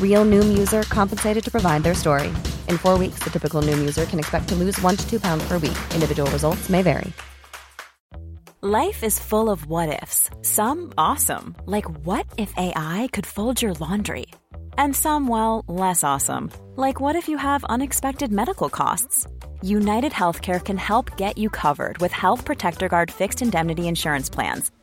Real Noom user compensated to provide their story. In four weeks, the typical Noom user can expect to lose one to two pounds per week. Individual results may vary. Life is full of what ifs. Some awesome, like what if AI could fold your laundry? And some, well, less awesome, like what if you have unexpected medical costs? United Healthcare can help get you covered with Health Protector Guard fixed indemnity insurance plans.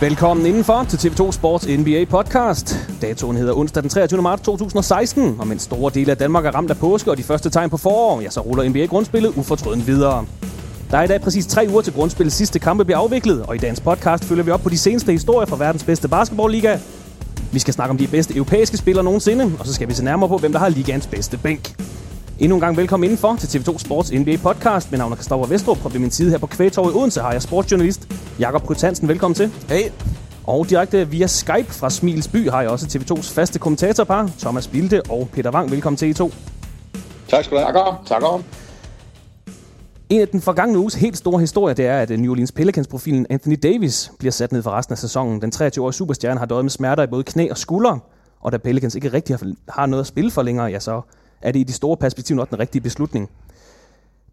Velkommen indenfor til TV2 Sports NBA podcast. Datoen hedder onsdag den 23. marts 2016, og mens store dele af Danmark er ramt af påske og de første tegn på forår, ja, så ruller NBA-grundspillet ufortrødent videre. Der er i dag præcis tre uger til grundspillets sidste kampe bliver afviklet, og i dagens podcast følger vi op på de seneste historier fra verdens bedste basketballliga. Vi skal snakke om de bedste europæiske spillere nogensinde, og så skal vi se nærmere på, hvem der har ligaens bedste bænk. Endnu en gang velkommen indenfor til TV2 Sports NBA podcast. Mit navn er Kristoffer Vestrup, og ved min side her på Kvægtorv i Odense har jeg sportsjournalist Jakob Krytansen. Velkommen til. Hey. Og direkte via Skype fra Smils By har jeg også TV2's faste kommentatorpar, Thomas Bilde og Peter Wang. Velkommen til I to. Tak skal du have. Tak, tak. En af den forgangne uges helt store historie, det er, at New Orleans Pelicans-profilen Anthony Davis bliver sat ned for resten af sæsonen. Den 23-årige superstjerne har døjet med smerter i både knæ og skuldre, og da Pelicans ikke rigtig har- har noget at spille for længere, ja, så er det i de store perspektiver nok den rigtige beslutning.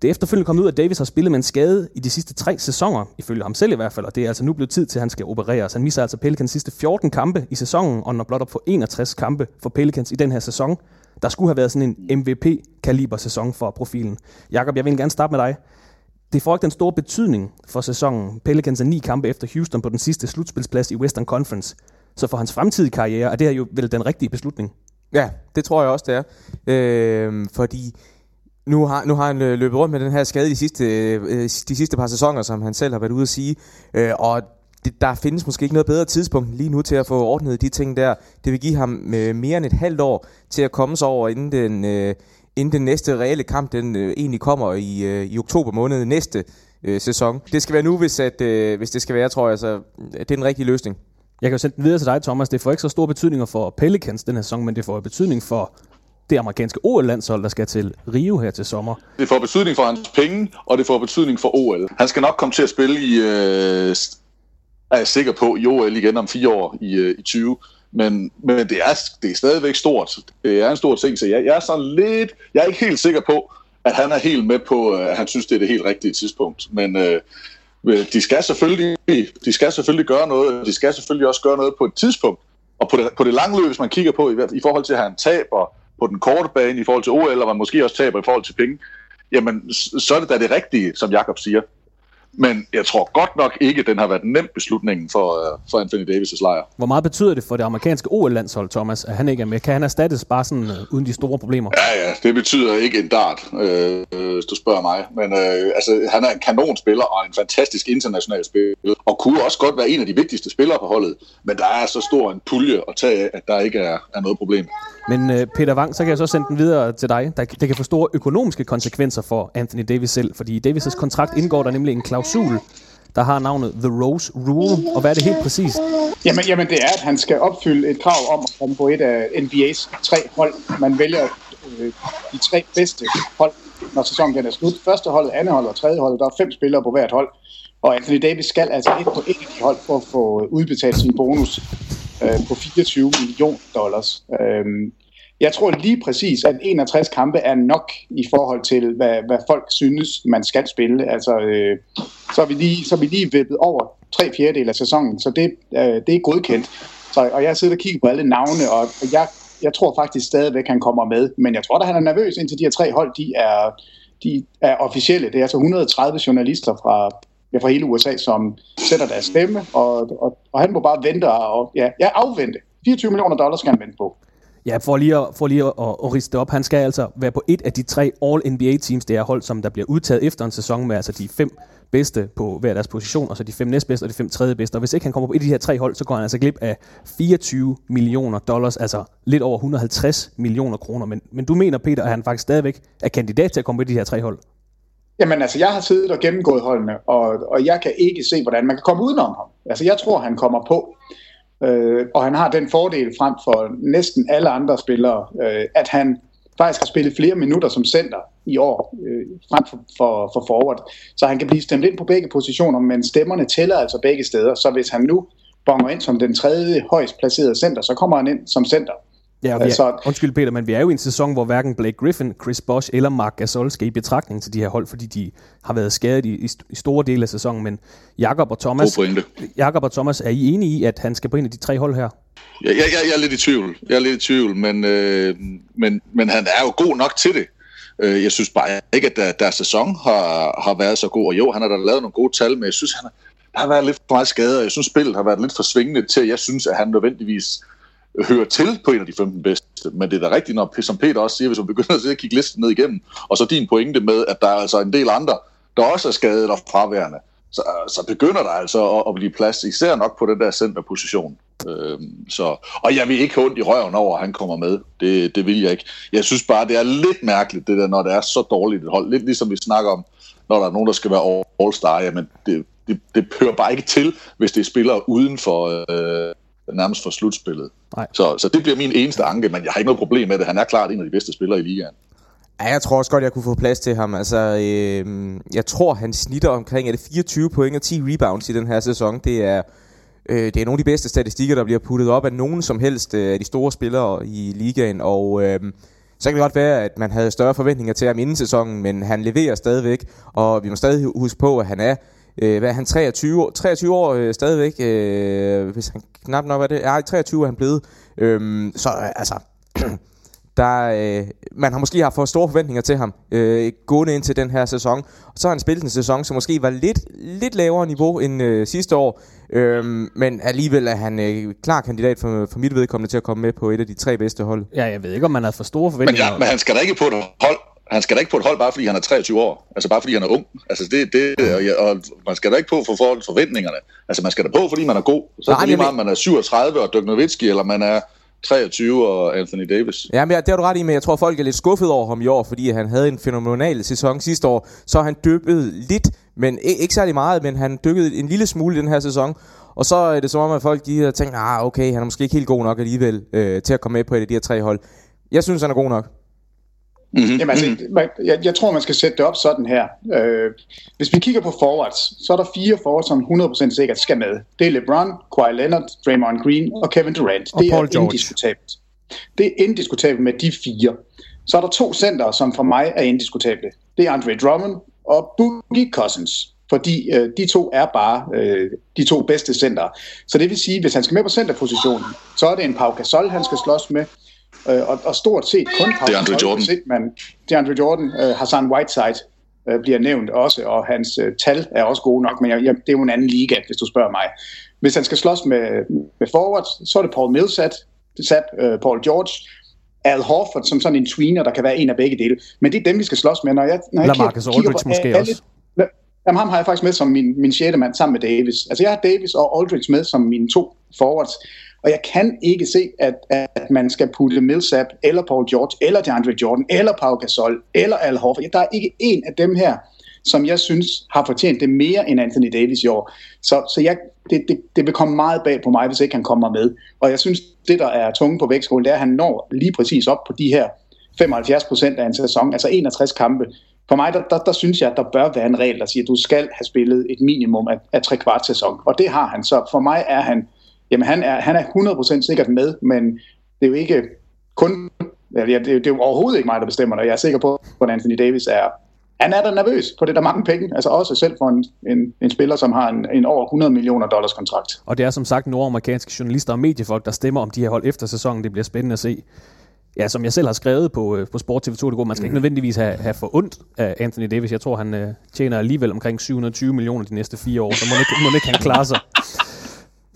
Det er efterfølgende kommet ud, at Davis har spillet med en skade i de sidste tre sæsoner, ifølge ham selv i hvert fald, og det er altså nu blevet tid til, at han skal opereres. Han misser altså Pelicans sidste 14 kampe i sæsonen, og når blot op for 61 kampe for Pelicans i den her sæson. Der skulle have været sådan en MVP-kaliber sæson for profilen. Jakob, jeg vil gerne starte med dig. Det får ikke den store betydning for sæsonen. Pelicans er ni kampe efter Houston på den sidste slutspilsplads i Western Conference. Så for hans fremtidige karriere er det her jo vel den rigtige beslutning. Ja, det tror jeg også, det er. Øh, fordi nu har, nu har han øh, løbet rundt med den her skade de sidste, øh, de sidste par sæsoner, som han selv har været ude at sige. Øh, og det, der findes måske ikke noget bedre tidspunkt lige nu til at få ordnet de ting der. Det vil give ham øh, mere end et halvt år til at komme sig over, inden den, øh, inden den næste reelle kamp den øh, egentlig kommer i, øh, i oktober måned næste øh, sæson. Det skal være nu, hvis, at, øh, hvis det skal være, tror jeg. Så øh, det er en rigtig løsning. Jeg kan jo sende den videre til dig, Thomas. Det får ikke så stor betydning for Pelicans den her sæson, men det får betydning for det amerikanske OL-landshold, der skal til Rio her til sommer. Det får betydning for hans penge, og det får betydning for OL. Han skal nok komme til at spille i, øh, er jeg sikker på, i OL igen om fire år i, øh, i 20. Men, men det, er, det er stadigvæk stort. Det er en stor ting, så jeg, jeg er sådan lidt... Jeg er ikke helt sikker på, at han er helt med på, at han synes, det er det helt rigtige tidspunkt. Men øh, Øh, de skal selvfølgelig, de skal selvfølgelig gøre noget. De skal selvfølgelig også gøre noget på et tidspunkt. Og på det, på det lange løb, hvis man kigger på, i, i forhold til, at have en tab, og på den korte bane, i forhold til OL, og man måske også taber i forhold til penge, jamen, så er det da det rigtige, som Jakob siger. Men jeg tror godt nok ikke, at den har været nem beslutning for, uh, for Anthony Davis' lejr. Hvor meget betyder det for det amerikanske OL-landshold, Thomas, at han ikke er med? Kan han erstattes bare sådan uh, uden de store problemer? Ja, ja, det betyder ikke en dart, øh, hvis du spørger mig. Men øh, altså, han er en kanonspiller og en fantastisk international spiller, og kunne også godt være en af de vigtigste spillere på holdet. Men der er så stor en pulje at tage af, at der ikke er, er noget problem. Men uh, Peter Wang, så kan jeg så sende den videre til dig. Der, det kan få store økonomiske konsekvenser for Anthony Davis selv, fordi i Davis' kontrakt indgår der nemlig en klausul, der har navnet The Rose Rule. Og hvad er det helt præcist? Jamen, jamen det er, at han skal opfylde et krav om at komme på et af NBA's tre hold. Man vælger øh, de tre bedste hold, når sæsonen den er slut. Første hold, andet hold og tredje hold. Der er fem spillere på hvert hold. Og Anthony Davis skal altså ind på et af de hold for at få udbetalt sin bonus øh, på 24 millioner dollars. Øh, jeg tror lige præcis, at 61 kampe er nok i forhold til, hvad, hvad folk synes, man skal spille. Altså, øh, så, er vi lige, så er vi lige vippet over tre fjerdedel af sæsonen, så det, øh, det er godkendt. Så, og jeg sidder og kigger på alle navne, og jeg, jeg tror faktisk stadigvæk, han kommer med. Men jeg tror da, han er nervøs, indtil de her tre hold, de er, de er officielle. Det er altså 130 journalister fra, ja, fra hele USA, som sætter deres stemme, og, og, og han må bare vente og ja, ja, afvente. 24 millioner dollars skal han vente på. Ja, for lige, at, for lige at, at, at riste op, han skal altså være på et af de tre All-NBA-teams, det er hold, som der bliver udtaget efter en sæson med altså de fem bedste på hver deres position, og så de fem næstbedste og de fem tredje bedste. Og hvis ikke han kommer på et af de her tre hold, så går han altså glip af 24 millioner dollars, altså lidt over 150 millioner kroner. Men, men du mener, Peter, at han faktisk stadigvæk er kandidat til at komme på et af de her tre hold? Jamen altså, jeg har siddet og gennemgået holdene, og, og jeg kan ikke se, hvordan man kan komme udenom ham. Altså, jeg tror, han kommer på. Øh, og han har den fordel frem for næsten alle andre spillere, øh, at han faktisk har spillet flere minutter som center i år, øh, frem for, for, for forward. Så han kan blive stemt ind på begge positioner, men stemmerne tæller altså begge steder. Så hvis han nu bonger ind som den tredje højst placerede center, så kommer han ind som center. Ja, vi er, så, undskyld Peter, men vi er jo i en sæson, hvor hverken Blake Griffin, Chris Bosh eller Mark Gasol skal i betragtning til de her hold, fordi de har været skadet i, i store dele af sæsonen. Men Jakob og Thomas, Jakob og Thomas, er I enige i, at han skal på en af de tre hold her? Ja, jeg, jeg, jeg er lidt i tvivl. Jeg er lidt i tvivl, men, øh, men, men han er jo god nok til det. Øh, jeg synes bare ikke, at der, der sæson har, har været så god. Og jo, han har da lavet nogle gode tal, men jeg synes, han har, der har været lidt for meget skader. Jeg synes, spillet har været lidt for svingende til, at jeg synes, at han nødvendigvis hører til på en af de 15 bedste. Men det er da rigtigt, når, som Peter også siger, hvis man begynder at kigge listen ned igennem, og så din pointe med, at der er altså en del andre, der også er skadet og fraværende, så, så begynder der altså at, at blive plads, især nok på den der centerposition. Øhm, så, og jeg vil ikke have ondt i røven over, at han kommer med. Det, det vil jeg ikke. Jeg synes bare, det er lidt mærkeligt, det der, når det er så dårligt et hold. Lidt ligesom vi snakker om, når der er nogen, der skal være all-star. Jamen, det, det, det hører bare ikke til, hvis det er spillere uden for... Øh, nærmest for slutspillet. Nej. Så, så det bliver min eneste anke, men jeg har ikke noget problem med det. Han er klart en af de bedste spillere i ligaen. Ja, jeg tror også godt, jeg kunne få plads til ham. Altså, øh, jeg tror, han snitter omkring er det 24 point og 10 rebounds i den her sæson. Det er, øh, det er nogle af de bedste statistikker, der bliver puttet op af nogen som helst øh, af de store spillere i ligaen. Og øh, så kan det godt være, at man havde større forventninger til ham inden sæsonen, men han leverer stadigvæk. Og vi må stadig huske på, at han er øh, hvad er han, 23, 23 år øh, stadigvæk, øh, hvis han knap nok er det, ja, 23 er han blevet, øh, så altså, der, øh, man har måske haft for store forventninger til ham, øh, gående ind til den her sæson, og så har han spillet en sæson, som måske var lidt, lidt lavere niveau end øh, sidste år, øh, men alligevel er han øh, klar kandidat for, for mit vedkommende til at komme med på et af de tre bedste hold. Ja, jeg ved ikke, om man har for store forventninger. Men, ja, men han skal da ikke på et hold, han skal da ikke på et hold, bare fordi han er 23 år. Altså bare fordi han er ung. Altså det, det, og, og man skal da ikke på for forhold forventningerne. Altså man skal da på, fordi man er god. Så er det lige meget, om man er 37 og Dirk Nowitzki, eller man er 23 og Anthony Davis. Ja, men det har du ret i, men jeg tror, folk er lidt skuffet over ham i år, fordi han havde en fænomenal sæson sidste år. Så han dyppet lidt, men ikke særlig meget, men han dykkede en lille smule i den her sæson. Og så er det som om, at folk de har tænkt, ah, okay, han er måske ikke helt god nok alligevel øh, til at komme med på et af de her tre hold. Jeg synes, han er god nok. Mm-hmm. Jamen, altså, man, jeg, jeg tror, man skal sætte det op sådan her. Øh, hvis vi kigger på forwards, så er der fire forwards, som 100% sikkert skal med. Det er LeBron, Kawhi Leonard, Draymond Green og Kevin Durant. Og det Paul er George. indiskutabelt. Det er indiskutabelt med de fire. Så er der to center, som for mig er indiskutable. Det er Andre Drummond og Boogie Cousins. Fordi øh, de to er bare øh, de to bedste center. Så det vil sige, hvis han skal med på centerpositionen, så er det en Pau Gasol, han skal slås med. Øh, og, og stort set kun Det er Andre Jordan. Set, man, det er Andre Jordan, øh, Hassan Whiteside. øh, bliver nævnt også, og hans øh, tal er også gode nok, men jeg, jeg, det er jo en anden liga, hvis du spørger mig. Hvis han skal slås med, med forwards, så er det Paul Millsat, sat, øh, Paul George, Al Horford som sådan en tweener, der kan være en af begge dele. Men det er dem, vi skal slås med. Når jeg, når jeg Lamarcus Aldridge på, måske alle, også. Jamen, ham har jeg faktisk med som min, min sjette mand sammen med Davis. Altså, jeg har Davis og Aldridge med som mine to forwards. Og jeg kan ikke se, at, at man skal putte Millsap, eller Paul George, eller DeAndre Jordan, eller Pau Gasol, eller Al Horford. Der er ikke en af dem her, som jeg synes har fortjent det mere end Anthony Davis i år. Så, så jeg, det, det, det vil komme meget bag på mig, hvis ikke han kommer med. Og jeg synes, det der er tunge på vægtskolen, det er, at han når lige præcis op på de her 75 procent af en sæson, altså 61 kampe. For mig, der, der, der synes jeg, at der bør være en regel, der siger, at du skal have spillet et minimum af, af tre kvart sæson. Og det har han. Så for mig er han, jamen han er, han er 100% sikkert med, men det er jo ikke kun, det er, det er jo overhovedet ikke mig, der bestemmer det. Jeg er sikker på, at Anthony Davis er han er da nervøs, for det er der mange penge. Altså også selv for en, en, en spiller, som har en, en over 100 millioner dollars kontrakt. Og det er som sagt nordamerikanske journalister og mediefolk, der stemmer om de her hold efter sæsonen. Det bliver spændende at se. Ja, som jeg selv har skrevet på, øh, på Sport TV2, det går, man skal ikke nødvendigvis have, have for ondt af Anthony Davis. Jeg tror, han øh, tjener alligevel omkring 720 millioner de næste fire år, så må ikke, må ikke han klare sig.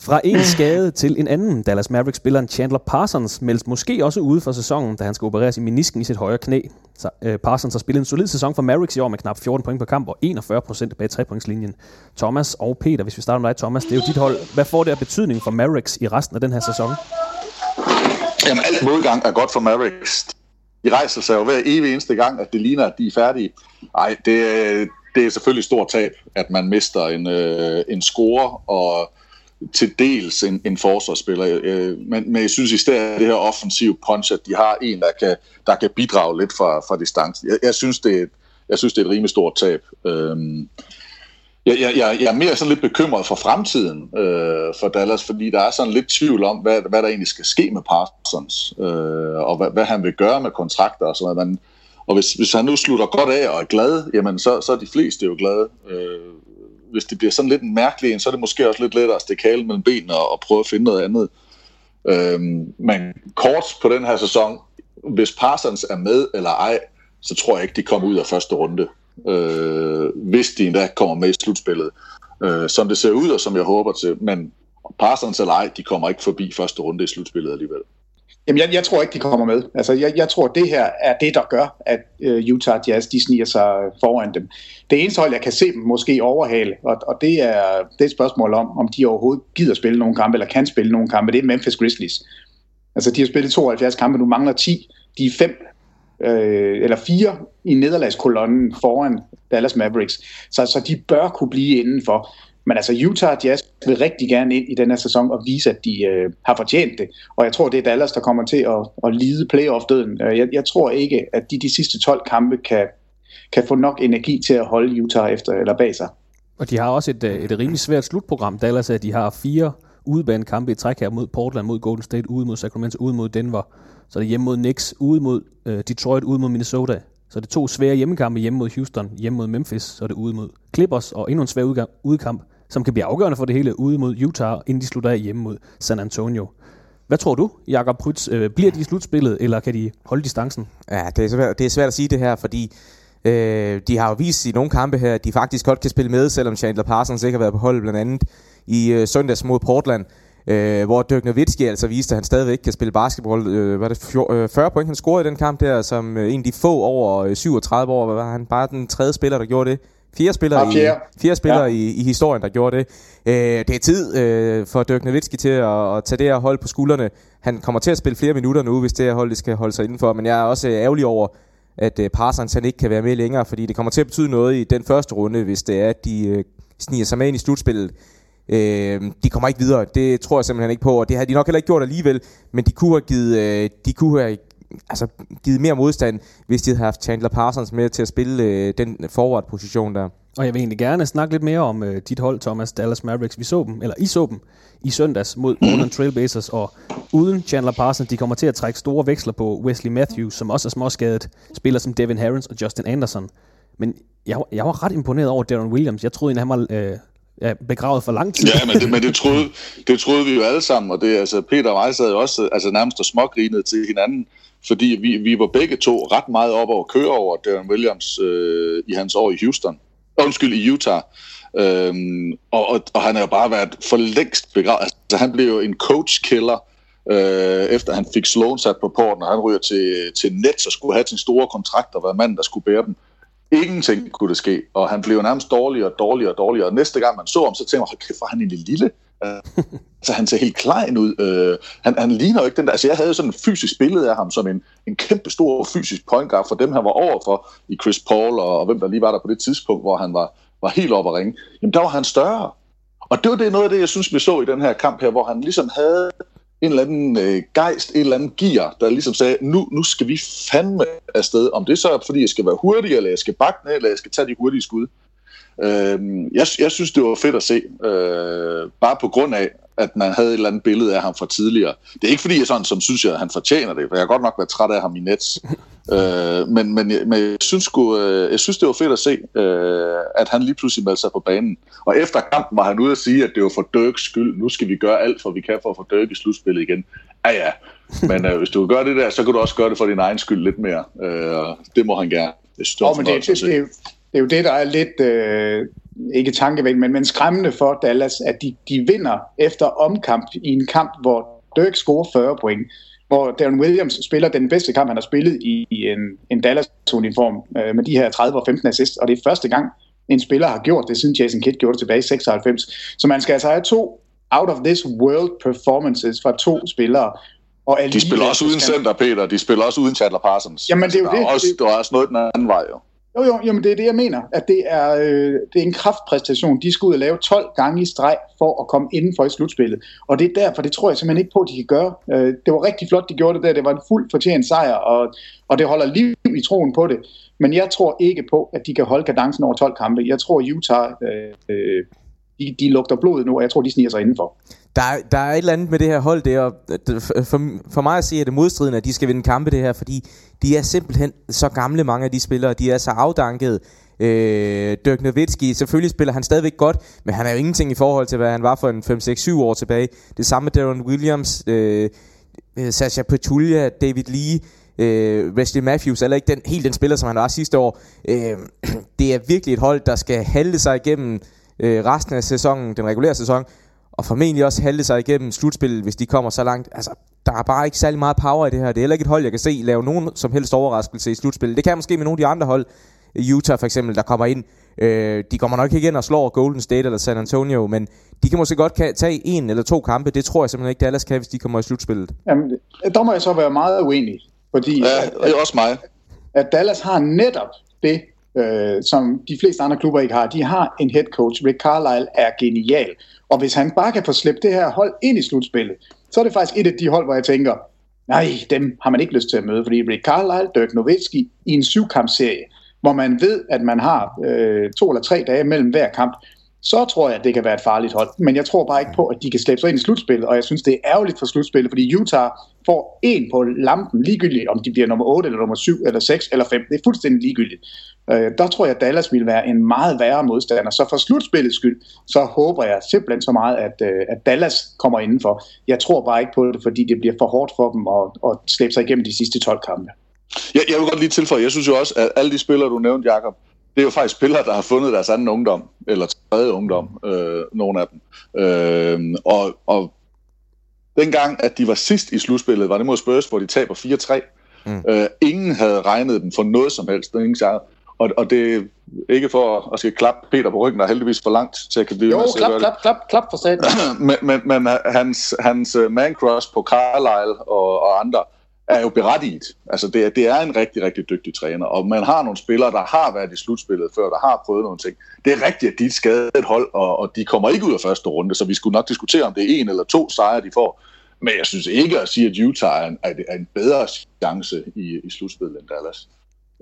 Fra en skade til en anden. Dallas Mavericks-spilleren Chandler Parsons meldes måske også ude for sæsonen, da han skal opereres i menisken i sit højre knæ. Så, øh, Parsons har spillet en solid sæson for Mavericks i år med knap 14 point per kamp og 41 procent bag trepointslinjen. Thomas og Peter, hvis vi starter med dig, Thomas, det er jo dit hold. Hvad får det af betydning for Mavericks i resten af den her sæson? Jamen, alt modgang er godt for Mavericks. De rejser sig jo hver evig eneste gang, at det ligner, at de er færdige. Nej, det, øh, det er selvfølgelig stort tab, at man mister en, øh, en score og til dels en, en forsvarsspiller. Øh, øh men, men jeg synes i stedet det her offensive punch, at de har en, der kan, der kan bidrage lidt fra, fra distancen. Jeg, jeg, synes, det er jeg synes, det er et rimelig stort tab. Øh, jeg, jeg, jeg er mere sådan lidt bekymret for fremtiden øh, for Dallas, fordi der er sådan lidt tvivl om, hvad, hvad der egentlig skal ske med Parsons, øh, og hvad, hvad han vil gøre med kontrakter og sådan noget. Og hvis, hvis han nu slutter godt af og er glad, jamen så, så er de fleste jo glade. Øh, hvis det bliver sådan lidt en mærkelig en, så er det måske også lidt lettere at stikke halen mellem benene og, og prøve at finde noget andet. Øhm, men kort på den her sæson, hvis Parsons er med eller ej, så tror jeg ikke, de kommer ud af første runde. Øh, hvis de endda kommer med i slutspillet. Øh, som det ser ud, og som jeg håber til. Men Parsons eller ej, de kommer ikke forbi første runde i slutspillet alligevel. Jamen, jeg, jeg tror ikke, de kommer med. Altså, jeg, jeg tror, det her er det, der gør, at øh, Utah Jazz, de sniger sig foran dem. Det eneste hold, jeg kan se dem måske overhale, og, og det, er, det er et spørgsmål om, om de overhovedet gider spille nogle kampe, eller kan spille nogle kampe, det er Memphis Grizzlies. Altså, de har spillet 72 kampe, nu mangler 10. De er fem øh, eller fire i nederlagskolonnen foran Dallas Mavericks. Så, så de bør kunne blive indenfor. Men altså Utah Jazz vil rigtig gerne ind i den her sæson og vise, at de øh, har fortjent det. Og jeg tror, det er Dallas, der kommer til at, at lide playoff-døden. Øh, jeg, jeg tror ikke, at de de sidste 12 kampe kan, kan få nok energi til at holde Utah efter eller bag sig. Og de har også et, øh, et rimelig svært slutprogram. Dallas at de har fire udebanekampe i træk her mod Portland, mod Golden State, ude mod Sacramento, ude mod Denver. Så er det hjemme mod Knicks, ude mod øh, Detroit, ude mod Minnesota. Så er det to svære hjemmekampe hjemme mod Houston, hjemme mod Memphis, så er det ude mod Clippers, og endnu en svær udkamp som kan blive afgørende for det hele ude mod Utah, inden de slutter af hjemme mod San Antonio. Hvad tror du, Jakob Prytz? Øh, bliver de i slutspillet, eller kan de holde distancen? Ja, det er svært, det er svært at sige det her, fordi øh, de har jo vist i nogle kampe her, at de faktisk godt kan spille med, selvom Chandler Parsons ikke har været på holdet blandt andet i øh, søndags mod Portland. Øh, hvor Dirk Nowitzki altså viste, at han stadigvæk kan spille basketball. Øh, var det 40 point, han scorede i den kamp der, som øh, en af de få over 37 år, var han bare den tredje spiller, der gjorde det. Fire spillere, ja, fjerde. i, fire spillere ja. i, i historien, der gjorde det. Øh, det er tid øh, for Dirk Nowitzki til at, at tage det her hold på skuldrene. Han kommer til at spille flere minutter nu, hvis det her hold skal holde sig indenfor. Men jeg er også ærgerlig over, at øh, Parsons han ikke kan være med længere, fordi det kommer til at betyde noget i den første runde, hvis det er, at de øh, sniger sig med ind i slutspillet. Øh, de kommer ikke videre, det tror jeg simpelthen ikke på, og det har de nok heller ikke gjort alligevel, men de kunne have givet, øh, de kunne have altså, givet mere modstand, hvis de havde haft Chandler Parsons med til at spille øh, den forward-position der. Og jeg vil egentlig gerne snakke lidt mere om øh, dit hold, Thomas Dallas Mavericks. Vi så dem, eller I så dem, i søndags mod Portland Trailblazers, og uden Chandler Parsons, de kommer til at trække store veksler på Wesley Matthews, som også er småskadet, spiller som Devin Harris og Justin Anderson. Men jeg, jeg var ret imponeret over Darren Williams. Jeg troede, at han var øh, ja, begravet for lang tid. Ja, men det, men det, troede, det troede vi jo alle sammen, og det, altså, Peter og mig sad jo også altså, nærmest og smågrinede til hinanden, fordi vi, vi var begge to ret meget op over køre over Darren Williams øh, i hans år i Houston. Undskyld, i Utah. Øhm, og, og, og han har jo bare været for længst begravet. Altså, han blev jo en coach-killer, øh, efter han fik Sloan sat på porten, og han ryger til, til Nets og skulle have sin store kontrakt og være manden, der skulle bære dem. Ingenting kunne det ske, og han blev nærmest dårligere og dårligere og dårligere. Og næste gang man så ham, så tænkte man, kæft, var han egentlig lille? altså, han ser helt klein ud. Øh, han, han ligner jo ikke den der... Altså, jeg havde sådan en fysisk billede af ham som en, en kæmpe stor fysisk point guard for dem, han var overfor i Chris Paul, og, og hvem der lige var der på det tidspunkt, hvor han var, var helt oppe at ringe. Jamen, der var han større. Og det var det noget af det, jeg synes, vi så i den her kamp her, hvor han ligesom havde en eller anden øh, gejst, en eller anden gear, der ligesom sagde, nu, nu skal vi fandme afsted. Om det så er, fordi jeg skal være hurtig, eller jeg skal bakke ned, eller jeg skal tage de hurtige skud. Øh, jeg, jeg synes, det var fedt at se, øh, bare på grund af, at man havde et eller andet billede af ham fra tidligere. Det er ikke fordi, jeg sådan, som synes, at han fortjener det, for jeg har godt nok været træt af ham i Nets. øh, men, men, men jeg, synes sgu, øh, jeg synes, det var fedt at se, øh, at han lige pludselig meldte sig på banen. Og efter kampen var han ude at sige, at det var for Dirks skyld. Nu skal vi gøre alt, for vi kan for at få Dirk i slutspillet igen. Ja, ja. Men øh, hvis du gør det der, så kan du også gøre det for din egen skyld lidt mere. Øh, det må han gerne. Det, oh, men det, det, det, det er jo det, der er lidt, øh, ikke tankevækkende, men, men skræmmende for Dallas, at de, de vinder efter omkamp i en kamp, hvor Dirk scorer 40 point, hvor Darren Williams spiller den bedste kamp, han har spillet i, i en, en Dallas-uniform øh, med de her 30 og 15 assists, og det er første gang, en spiller har gjort det, siden Jason Kidd gjorde det tilbage i 96. Så man skal altså have to out of this world performances fra to spillere. Og de spiller også uden center, Peter. De spiller også uden Chandler Parsons. Jamen, det er jo altså, det. Er også, det er også noget den anden vej, jo. Jo, jo, jamen det er det, jeg mener. At det er, øh, det er en kraftpræstation. De skal ud og lave 12 gange i streg for at komme inden for i slutspillet. Og det er derfor, det tror jeg simpelthen ikke på, at de kan gøre. Øh, det var rigtig flot, de gjorde det der. Det var en fuld fortjent sejr, og, og det holder liv i troen på det. Men jeg tror ikke på, at de kan holde kadencen over 12 kampe. Jeg tror, Utah øh, øh, de, de lugter blod nu, og jeg tror, de sniger sig indenfor. Der, der er et eller andet med det her hold, der, og øh, for, for mig at se, at det modstridende, at de skal vinde kampe det her, fordi de er simpelthen så gamle, mange af de spillere, de er så afdankede. Øh, Dirk Nowitzki, selvfølgelig spiller han stadigvæk godt, men han er jo ingenting i forhold til, hvad han var for en 5-6-7 år tilbage. Det samme med Darren Williams, øh, øh Sasha Petulia, David Lee, øh, Wesley Matthews, eller ikke den, helt den spiller, som han var sidste år. Øh, det er virkelig et hold, der skal halde sig igennem øh, resten af sæsonen, den regulære sæson, og formentlig også halde sig igennem slutspillet, hvis de kommer så langt. Altså, der er bare ikke særlig meget power i det her. Det er heller ikke et hold, jeg kan se lave nogen som helst overraskelse i slutspillet. Det kan måske med nogle af de andre hold. Utah for eksempel, der kommer ind. Øh, de kommer nok ikke ind og slår Golden State eller San Antonio, men de kan måske godt kan tage en eller to kampe. Det tror jeg simpelthen ikke, Dallas kan, hvis de kommer i slutspillet. Jamen, der må jeg så være meget uenig. Fordi, ja, det er også mig. At Dallas har netop det, øh, som de fleste andre klubber ikke har. De har en head coach. Rick Carlisle er genial. Og hvis han bare kan få slæbt det her hold ind i slutspillet, så er det faktisk et af de hold, hvor jeg tænker, nej, dem har man ikke lyst til at møde, fordi Rick Carlisle, Dirk Nowitzki i en syvkampserie, hvor man ved, at man har øh, to eller tre dage mellem hver kamp, så tror jeg, at det kan være et farligt hold. Men jeg tror bare ikke på, at de kan slæbe sig ind i slutspillet, og jeg synes, det er ærgerligt for slutspillet, fordi Utah får en på lampen, ligegyldigt om de bliver nummer 8, eller nummer 7, eller 6, eller 5. Det er fuldstændig ligegyldigt. Øh, der tror jeg, at Dallas vil være en meget værre modstander. Så for slutspillets skyld, så håber jeg simpelthen så meget, at, øh, at Dallas kommer indenfor. Jeg tror bare ikke på det, fordi det bliver for hårdt for dem at, at slæbe sig igennem de sidste 12 kampe. Jeg, jeg vil godt lige tilføje, jeg synes jo også, at alle de spillere, du nævnte, Jakob, det er jo faktisk spillere, der har fundet deres anden ungdom, eller tredje ungdom, øh, nogle af dem. Øh, og, og dengang, at de var sidst i slutspillet, var det mod Spurs, hvor de taber 4-3. Mm. Øh, ingen havde regnet dem for noget som helst. Ingen sagde, og, og det er ikke for at skal klappe Peter på ryggen, der er heldigvis for langt til at kan blive Jo, klap, klap, klap, klap for sat. men, men, men hans, hans man crush på Carlisle og, og andre, er jo berettiget. Altså det, det er en rigtig, rigtig dygtig træner, og man har nogle spillere, der har været i slutspillet før, der har prøvet nogle ting. Det er rigtigt, at de er skadet et hold, og, og de kommer ikke ud af første runde, så vi skulle nok diskutere, om det er en eller to sejre, de får. Men jeg synes ikke at sige, at Utah er en, er en bedre chance i, i slutspillet end Dallas.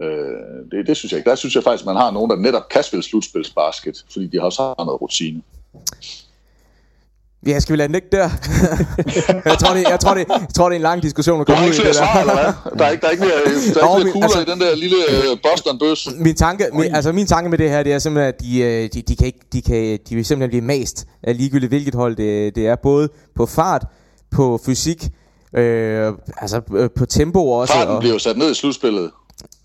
Øh, det, det synes jeg ikke. Der synes jeg faktisk, at man har nogen, der netop kan spille slutspilsbasket, fordi de har også har noget rutine. Ja, skal vi lade den ligge der? jeg, tror, det, jeg, tror, det, jeg tror, det er en lang diskussion at komme ud ikke i det svar, eller der. hvad? Der er ikke, der er ikke mere, der er Nå, ikke kugler altså- i den der lille øh, Boston-bøs. Min tanke, min, altså min tanke med det her, det er simpelthen, at de, øh, de, de, kan ikke, de, kan, de vil simpelthen blive mast af ligegyldigt hvilket hold det, det er. Både på fart, på fysik, øh, altså øh, på tempo også. Farten og, bliver jo sat ned i slutspillet.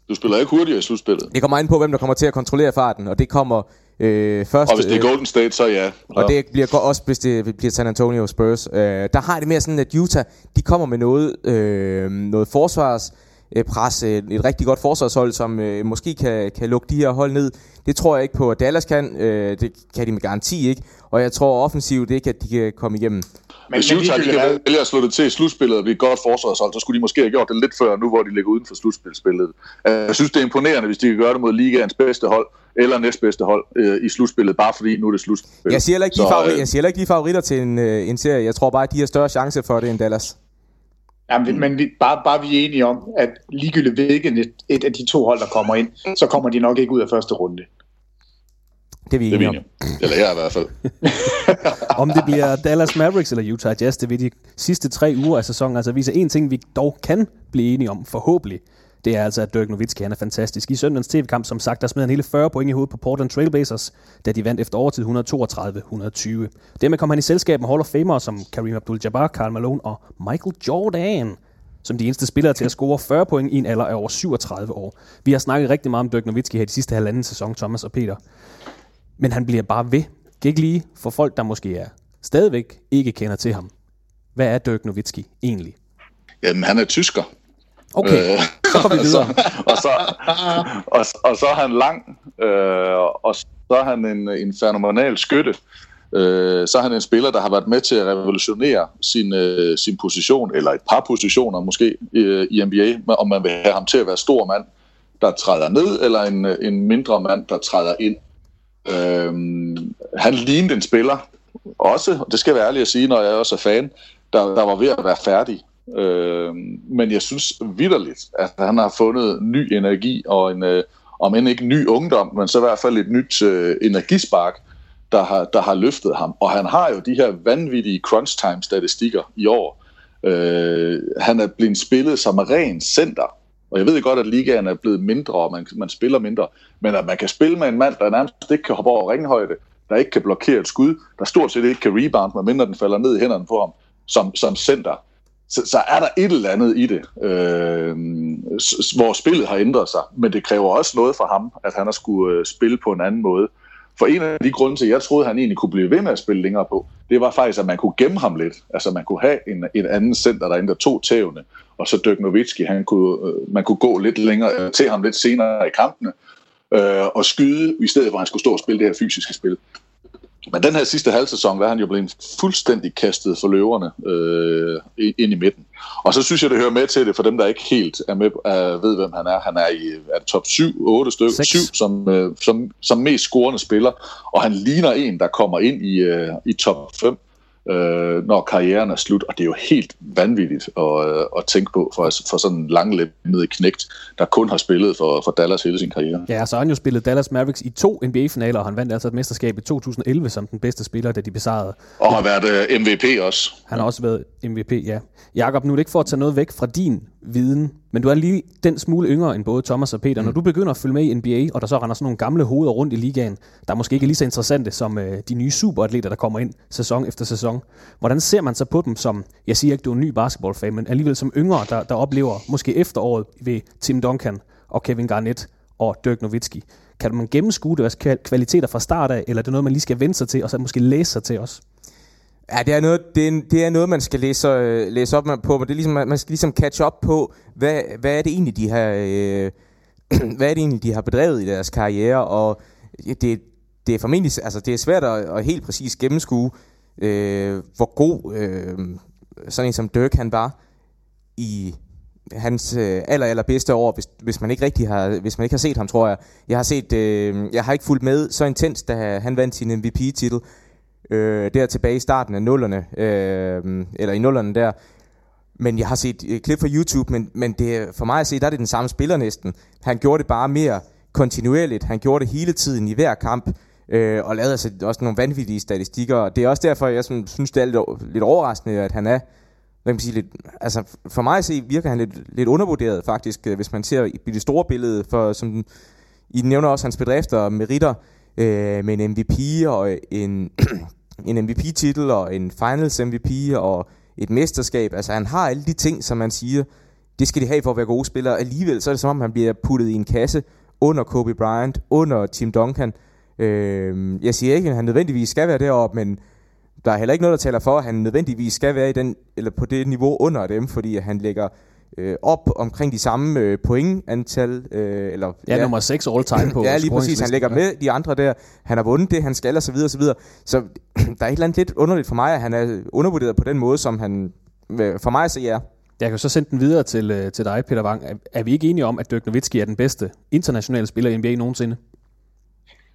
Du spiller ikke hurtigere i slutspillet. det kommer an på, hvem der kommer til at kontrollere farten, og det kommer øh, først... Og hvis det er øh, Golden State, så ja. Og det bliver go- også, hvis det bliver San Antonio Spurs. Øh, der har det mere sådan, at Utah, de kommer med noget, øh, noget forsvars øh, pres, øh, et rigtig godt forsvarshold, som øh, måske kan, kan lukke de her hold ned. Det tror jeg ikke på, at Dallas kan. Øh, det kan de med garanti ikke. Og jeg tror offensivt ikke, at de kan komme igennem. Men, Hvis Utah de kan vælge at slå det til i slutspillet og blive et godt forsvarshold, så skulle de måske have gjort det lidt før nu, hvor de ligger uden for slutspilsspillet. Jeg synes, det er imponerende, hvis de kan gøre det mod ligaens bedste hold, eller næstbedste hold øh, i slutspillet, bare fordi nu er det slutspil. Jeg siger heller ikke, de, Så, favori- øh, jeg siger heller ikke, de er favoritter til en, øh, en serie. Jeg tror bare, at de har større chance for det end Dallas. Ja, men, men vi, bare, bare vi er enige om, at ligegyldigt hvilket et, et af de to hold, der kommer ind, så kommer de nok ikke ud af første runde. Det er vi Det er vi enige om. Eller jeg i hvert fald. Om det bliver Dallas Mavericks eller Utah Jazz, det vil de sidste tre uger af sæsonen altså vise en ting, vi dog kan blive enige om, forhåbentlig. Det er altså, at Dirk Nowitzki han er fantastisk. I søndagens tv-kamp, som sagt, der smed han hele 40 point i hovedet på Portland Trailblazers, da de vandt efter overtid 132-120. Dermed kom han i selskab med Hall of Famer som Kareem Abdul-Jabbar, Karl Malone og Michael Jordan som de eneste spillere til at score 40 point i en alder af over 37 år. Vi har snakket rigtig meget om Dirk Nowitzki her de sidste halvanden sæson, Thomas og Peter. Men han bliver bare ved. Gik lige for folk, der måske er stadigvæk ikke kender til ham. Hvad er Dirk Nowitzki egentlig? Jamen, han er tysker. Okay, så går vi og, videre. så, og, så, og, og så er han lang, øh, og så er han en, en fænomenal skytte. Øh, så er han en spiller, der har været med til at revolutionere sin, øh, sin position, eller et par positioner måske, i, i NBA, om man vil have ham til at være stor mand, der træder ned, eller en, en mindre mand, der træder ind. Øh, han lignede en spiller, også, og det skal jeg være ærlig at sige, når jeg også er fan, der, der var ved at være færdig. Øh, men jeg synes vidderligt, at han har fundet ny energi og en, øh, om end ikke ny ungdom, men så i hvert fald et nyt øh, energispark, der har, der har løftet ham. Og han har jo de her vanvittige crunch time statistikker i år. Øh, han er blevet spillet som ren center. Og jeg ved godt, at ligaen er blevet mindre, og man, man spiller mindre. Men at man kan spille med en mand, der nærmest ikke kan hoppe over ringhøjde, der ikke kan blokere et skud, der stort set ikke kan rebound, medmindre den falder ned i hænderne på ham, som, som center så, så er der et eller andet i det, øh, hvor spillet har ændret sig. Men det kræver også noget for ham, at han har skulle øh, spille på en anden måde. For en af de grunde til, at jeg troede, at han egentlig kunne blive ved med at spille længere på, det var faktisk, at man kunne gemme ham lidt. Altså man kunne have en, en anden center, der endte to tævne, og så Dirk Nowitzki, han kunne, øh, man kunne gå lidt længere øh, til ham lidt senere i kampene, øh, og skyde, i stedet for at han skulle stå og spille det her fysiske spil. Men den her sidste halvsæson, der er han jo blevet fuldstændig kastet for løverne øh, ind i midten. Og så synes jeg, det hører med til det, for dem, der ikke helt er med, øh, ved, hvem han er. Han er i er det top 7, 8 stykker, Seks. 7 som, øh, som, som mest scorende spiller. Og han ligner en, der kommer ind i, øh, i top 5, øh, når karrieren er slut. Og det er jo helt vanvittigt at, øh, at tænke på for, for sådan en langlemmet knægt, der kun har spillet for, for Dallas hele sin karriere. Ja, så har han jo spillet Dallas Mavericks i to NBA-finaler, og han vandt altså et mesterskab i 2011 som den bedste spiller, da de besejrede. Og har været øh, MVP også. Han har også været MVP, ja. Jakob, nu er det ikke for at tage noget væk fra din viden, men du er lige den smule yngre end både Thomas og Peter. Mm. Når du begynder at følge med i NBA, og der så render sådan nogle gamle hoveder rundt i ligaen, der måske ikke er lige så interessante som øh, de nye superatleter, der kommer ind sæson efter sæson. Hvordan ser man så på dem som, jeg siger ikke, du er en ny basketballfan, men alligevel som yngre, der, der oplever måske efteråret ved Tim Duncan og Kevin Garnett og Dirk Nowitzki. Kan man gennemskue deres kval- kvaliteter fra start af, eller er det noget, man lige skal vende sig til, og så måske læse sig til også? Ja, det er noget, det er, det er noget man skal læse, øh, læse op på, men det er ligesom, man skal ligesom catch up på, hvad, hvad er det egentlig, de har, øh, hvad er det egentlig, de har bedrevet i deres karriere, og det, det er formentlig, altså det er svært at, at helt præcis gennemskue, øh, hvor god øh, sådan en som Dirk han var i hans øh, aller, aller bedste år, hvis, hvis man ikke rigtig har, hvis man ikke har set ham, tror jeg. Jeg har set, øh, jeg har ikke fulgt med så intens, da han vandt sin MVP-titel, øh, der tilbage i starten af nullerne, øh, eller i nullerne der. Men jeg har set øh, klip fra YouTube, men, men det, for mig at se, der er det den samme spiller næsten. Han gjorde det bare mere kontinuerligt. Han gjorde det hele tiden i hver kamp. øh, og lavede altså også nogle vanvittige statistikker. Og det er også derfor, jeg sådan, synes, det er lidt, lidt overraskende, at han er, hvad kan man sige, lidt, altså for mig at se, virker han lidt, lidt undervurderet faktisk, øh, hvis man ser i det store billede, for som I nævner også hans bedrifter og meritter øh, med en MVP og en, en MVP-titel og en Finals MVP og et mesterskab. Altså han har alle de ting, som man siger, det skal de have for at være gode spillere. Alligevel så er det som om, han bliver puttet i en kasse under Kobe Bryant, under Tim Duncan. Øh, jeg siger ikke, at han nødvendigvis skal være deroppe, men der er heller ikke noget, der taler for, at han nødvendigvis skal være i den, eller på det niveau under dem, fordi han lægger øh, op omkring de samme øh, pointantal. Øh, eller, ja, ja, nummer 6 all time på Ja, lige præcis. Han ligger med de andre der. Han har vundet det, han skal, og så videre, og så videre. Så der er et eller andet lidt underligt for mig, at han er undervurderet på den måde, som han øh, for mig så ja. Jeg kan så sende den videre til, øh, til dig, Peter Wang. Er, er vi ikke enige om, at Dirk Nowitzki er den bedste internationale spiller i NBA nogensinde?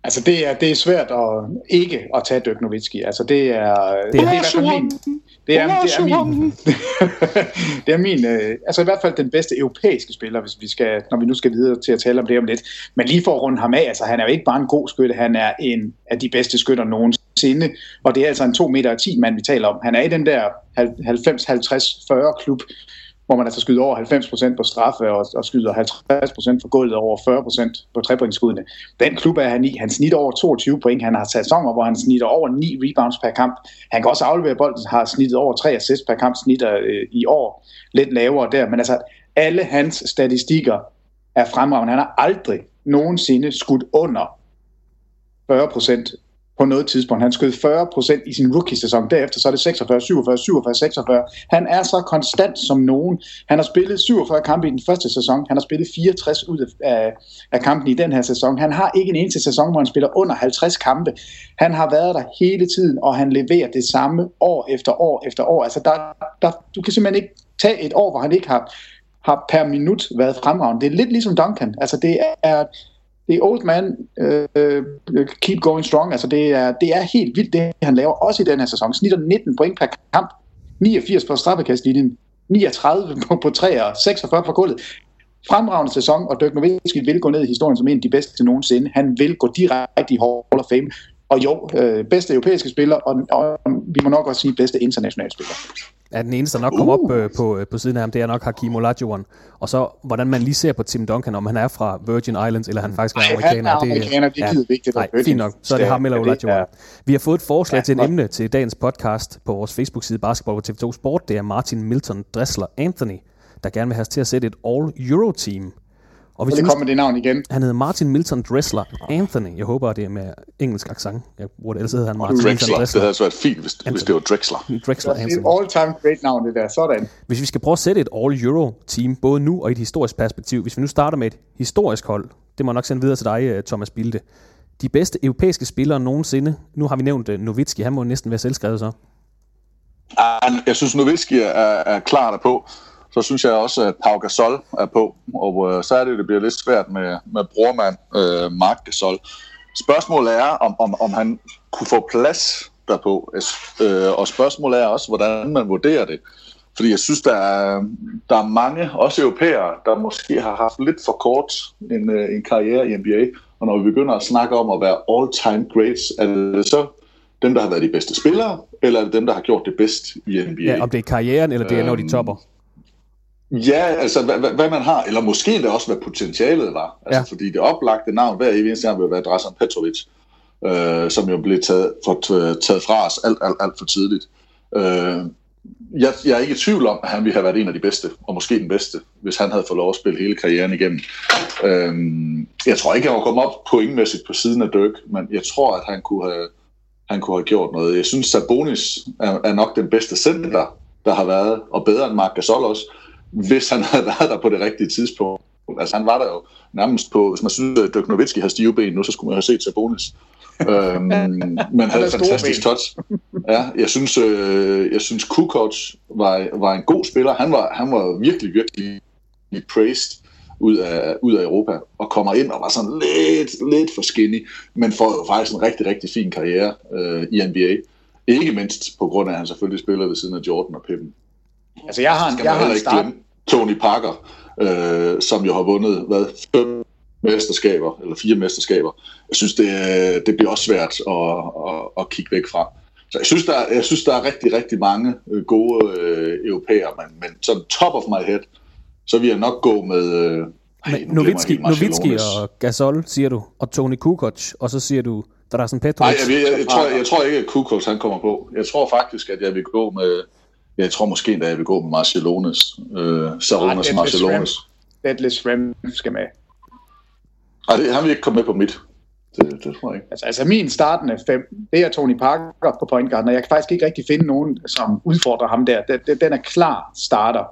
Altså, det er, det er svært at ikke at tage Dirk Nowitzki. Altså, det er... Det er, det er i hvert fald min... Det er, det er min, det er min øh, altså i hvert fald den bedste europæiske spiller, hvis vi skal, når vi nu skal videre til at tale om det om lidt. Men lige for at runde ham af, altså han er jo ikke bare en god skytte, han er en af de bedste skytter nogensinde, og det er altså en 2 meter 10 mand, vi taler om. Han er i den der 90-50-40 klub, hvor man altså skyder over 90% på straffe og, og skyder 50% for gulvet og over 40% på trepointskuddene. Den klub er han i. Han snitter over 22 point. Han har sæsoner, hvor han snitter over 9 rebounds per kamp. Han kan også aflevere bolden, har snittet over 3 assists per kamp, snitter øh, i år lidt lavere der. Men altså, alle hans statistikker er fremragende. Han har aldrig nogensinde skudt under 40% på noget tidspunkt. Han skød 40% i sin rookie-sæson. Derefter så er det 46, 47, 47, 46. Han er så konstant som nogen. Han har spillet 47 kampe i den første sæson. Han har spillet 64 ud af, af kampen i den her sæson. Han har ikke en eneste sæson, hvor han spiller under 50 kampe. Han har været der hele tiden, og han leverer det samme år efter år efter år. Altså, der, der, du kan simpelthen ikke tage et år, hvor han ikke har, har per minut været fremragende. Det er lidt ligesom Duncan. Altså, det er The old man, uh, keep going strong. Altså det er, det er helt vildt, det han laver, også i den her sæson. Snitter 19 point per kamp, 89 på straffekastlinjen, 39 på, på 3 og 46 på gulvet. Fremragende sæson, og Dirk Nowitzki vil gå ned i historien som en af de bedste til nogensinde. Han vil gå direkte i Hall of Fame. Og jo, øh, bedste europæiske spiller, og, og vi må nok også sige bedste internationale spiller er den eneste, der nok kommer uh. op øh, på, øh, på siden af ham, det er nok Hakim Olajuwon. Og så, hvordan man lige ser på Tim Duncan, om han er fra Virgin Islands, eller han faktisk er amerikaner. Han er amerikaner, det, det er vigtigt. Nej, fint nok. Så er det ham eller Olajuwon. Vi har fået et forslag ja, til en emne til dagens podcast på vores Facebook-side Basketball på TV2 Sport. Det er Martin Milton Dressler Anthony, der gerne vil have os til at sætte et All-Euro-team og hvis det kommer det navn igen. Han hedder Martin Milton Dressler Anthony. Jeg håber, det er med engelsk accent. Jeg bruger det, ellers hedder han Martin Drexler. Milton Dressler. Det havde så været fint, hvis, hvis det var Drexler. Drexler det er et all-time great navn, det der. Sådan. Hvis vi skal prøve at sætte et All-Euro-team, både nu og i et historisk perspektiv. Hvis vi nu starter med et historisk hold, det må jeg nok sende videre til dig, øh, Thomas Bilde. De bedste europæiske spillere nogensinde. Nu har vi nævnt uh, Novitski. Han må næsten være selvskrevet så. Jeg synes, Novitski er, er klar der på så synes jeg også, at Pau Gasol er på, og øh, så er det, det bliver lidt svært med, med brormand øh, Mark Gasol. Spørgsmålet er, om, om, om han kunne få plads derpå, øh, og spørgsmålet er også, hvordan man vurderer det. Fordi jeg synes, der er, der er mange, også europæere, der måske har haft lidt for kort en, øh, en karriere i NBA, og når vi begynder at snakke om at være all-time greats, er det så dem, der har været de bedste spillere, eller er det dem, der har gjort det bedst i NBA? Ja, om det er karrieren, eller det er, når de øhm, topper. Ja, altså hvad, hvad man har, eller måske det også, hvad potentialet var. Altså, ja. Fordi det oplagte navn hver eneste gang vil være Drasan Petrovic, øh, som jo blev taget, for, taget fra os alt, alt, alt for tidligt. Øh, jeg, jeg er ikke i tvivl om, at han ville have været en af de bedste, og måske den bedste, hvis han havde fået lov at spille hele karrieren igennem. Øh, jeg tror ikke, han var kommet op pointmæssigt på siden af Dirk, men jeg tror, at han kunne have, han kunne have gjort noget. Jeg synes, Sabonis er, er nok den bedste center, der har været, og bedre end Mark Gasol også hvis han havde været der på det rigtige tidspunkt. Altså han var der jo nærmest på, hvis man synes, at Dirk Nowitzki har stive ben nu, så skulle man have set Sabonis. øhm, men havde et fantastisk touch. Ja, jeg synes, øh, jeg synes Kukoc var, var en god spiller. Han var, han var virkelig, virkelig praised ud af, ud af Europa, og kommer ind og var sådan lidt, lidt for skinny, men får jo faktisk en rigtig, rigtig fin karriere øh, i NBA. Ikke mindst på grund af, at han selvfølgelig spiller ved siden af Jordan og Pippen. Altså, jeg har en, jeg har en start... Tony Parker, øh, som jo har vundet hvad, fem mesterskaber, eller fire mesterskaber. Jeg synes, det, det bliver også svært at, at, at kigge væk fra. Så jeg synes, der, er- jeg synes, der er rigtig, rigtig mange øh, gode øh, europæere, men, men sådan top of my head, så vil jeg nok gå med... Øh, ej, nu jeg Novitski, Novitski og Gasol, siger du, og Tony Kukoc, og så siger du Drazen Nej, Petrovic. jeg, jeg, jeg, tror, jeg tror ikke, at Kukoc han kommer på. Jeg tror faktisk, at jeg vil gå med... Jeg tror måske endda, jeg vil gå med Marcelones. Øh, Saronas Marcelones. Deadlift Shrem skal med. Nej, det, han vil ikke komme med på mit. Det, det tror jeg ikke. Altså, altså min startende fem, det er Tony Parker på point guard, og jeg kan faktisk ikke rigtig finde nogen, som udfordrer ham der. Den, den- den er klar starter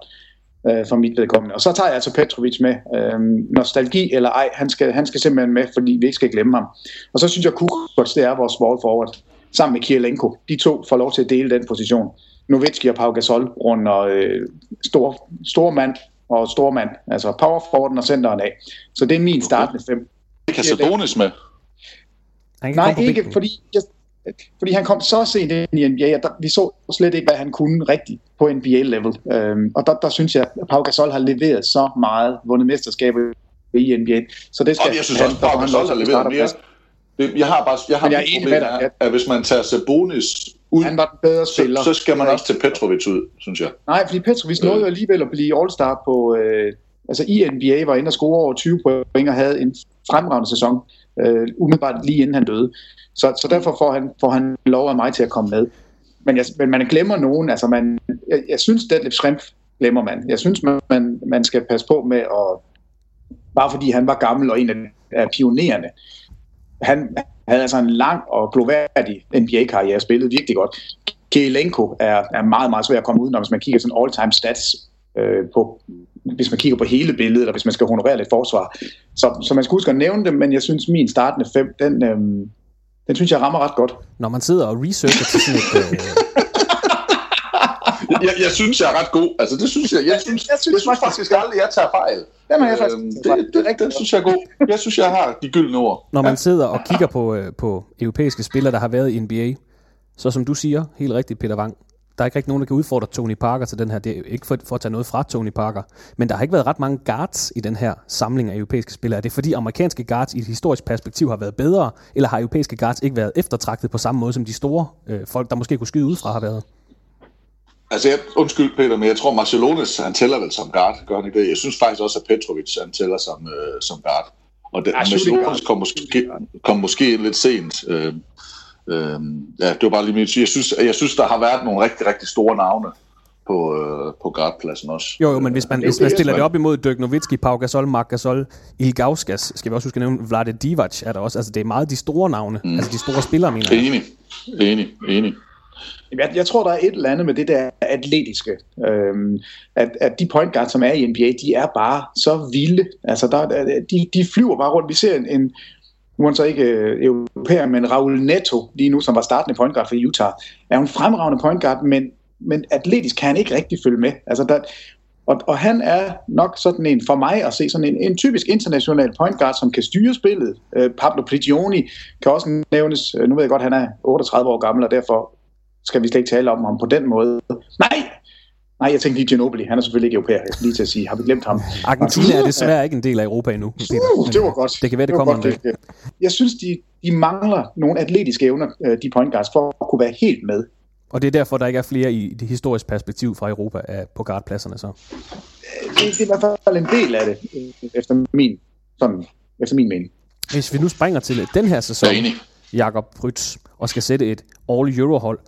øh, for mit vedkommende. Og så tager jeg altså Petrovic med. Øh, nostalgi eller ej, han skal, han skal simpelthen med, fordi vi ikke skal glemme ham. Og så synes jeg, Kukoc, det er vores small forward, sammen med Kirilenko. De to får lov til at dele den position. Novitski og Pau Gasol runder øh, stor, stor mand og stor mand, altså power forwarden og centeren af. Så det er min startende fem. Kan Sabonis med? Han kan Nej, ikke fordi, jeg, fordi han kom så sent ind i NBA, og der, vi så slet ikke, hvad han kunne rigtigt på NBA-level. Øhm, og der, der synes jeg, at Pau Gasol har leveret så meget, vundet mesterskaber i NBA. Så det skal Og jeg synes han- også, at han Gasol har at leveret mere. Det, jeg har bare jeg har Men jeg er enig med dig, er, at hvis man tager Sabonis ud, Han var den bedre så, spiller. så skal man også til Petrovic ud, synes jeg. Nej, fordi Petrovic nåede jo alligevel at blive All-Star på... Øh, altså i NBA var inde og score over 20 point og havde en fremragende sæson, øh, umiddelbart lige inden han døde. Så, så derfor får han, får han lov af mig til at komme med. Men, jeg, men man glemmer nogen. Altså man, jeg, jeg synes, Detlef Schrempf glemmer man. Jeg synes, man, man, man skal passe på med at... Bare fordi han var gammel og en af, af pionererne. Han havde altså en lang og gloværdig NBA-karriere, spillede virkelig godt. Kielenko er, er meget, meget svær at komme ud, når hvis man kigger sådan all-time stats øh, på, hvis man kigger på hele billedet, eller hvis man skal honorere lidt forsvar. Så, så man skal huske at nævne dem, men jeg synes, min startende fem, den, øhm, den synes jeg rammer ret godt. Når man sidder og researcher til sådan et... Øh, Jeg, jeg synes, jeg er ret god. Altså, det synes jeg. Jeg synes, jeg synes, jeg synes faktisk aldrig, jeg tager fejl. Den har jeg faktisk Øhm, det, det, det, det, synes jeg er god. Jeg synes, jeg har de gyldne ord. når man sidder og kigger på, øh, på europæiske spillere, der har været i NBA, så som du siger, helt rigtigt, Peter Wang, der er ikke rigtig nogen, der kan udfordre Tony Parker til den her. Det er jo ikke for, for at tage noget fra Tony Parker. Men der har ikke været ret mange guards i den her samling af europæiske spillere. Er det fordi amerikanske guards i et historisk perspektiv har været bedre, eller har europæiske guards ikke været eftertragtet på samme måde, som de store øh, folk, der måske kunne skyde udefra, har været? Altså, jeg, undskyld Peter, men jeg tror, Marcelones, han tæller vel som guard, gør han ikke det? Jeg synes faktisk også, at Petrovic, han tæller som, øh, som guard. Og det, Ja, Marcelones kom måske, kom måske ind lidt sent. Øh, øh, ja, det var bare lige mit Jeg synes, jeg synes, der har været nogle rigtig, rigtig store navne på, øh, på guardpladsen også. Jo, jo, men hvis man, hvis man stiller det op imod Dirk Nowitzki, Pau Gasol, Mark Gasol, Ilgauskas, skal vi også huske at nævne, Vlade Divac er der også. Altså, det er meget de store navne. Mm. Altså, de store spillere, mener jeg. Enig, enig, enig. Jeg, jeg tror, der er et eller andet med det der atletiske. Øhm, at, at de point guards, som er i NBA, de er bare så vilde. Altså, der, de, de flyver bare rundt. Vi ser en, en nu er han så ikke øh, europæer, men Raul Neto lige nu, som var startende point guard for Utah, er en fremragende point guard, men, men atletisk kan han ikke rigtig følge med. Altså, der, og, og han er nok sådan en, for mig at se, sådan en, en typisk international point guard, som kan styre spillet. Øh, Pablo Prigioni kan også nævnes, øh, nu ved jeg godt, han er 38 år gammel, og derfor skal vi slet ikke tale om ham på den måde. Nej! Nej, jeg tænkte lige Ginobili. Han er selvfølgelig ikke europæer. Jeg skal lige til at sige, har vi glemt ham? Argentina er desværre ikke en del af Europa endnu. Peter. Uh, det var godt. Det kan være, det, var kommer godt, en dag. det- Jeg synes, de, de mangler nogle atletiske evner, øh, de point guards, for at kunne være helt med. Og det er derfor, der ikke er flere i det historiske perspektiv fra Europa af, på guardpladserne. Så. Det, det er i hvert fald en del af det, øh, efter min, sådan, efter min mening. Hvis vi nu springer til den her sæson. Jakob Prytz, og skal sætte et All-Euro-hold,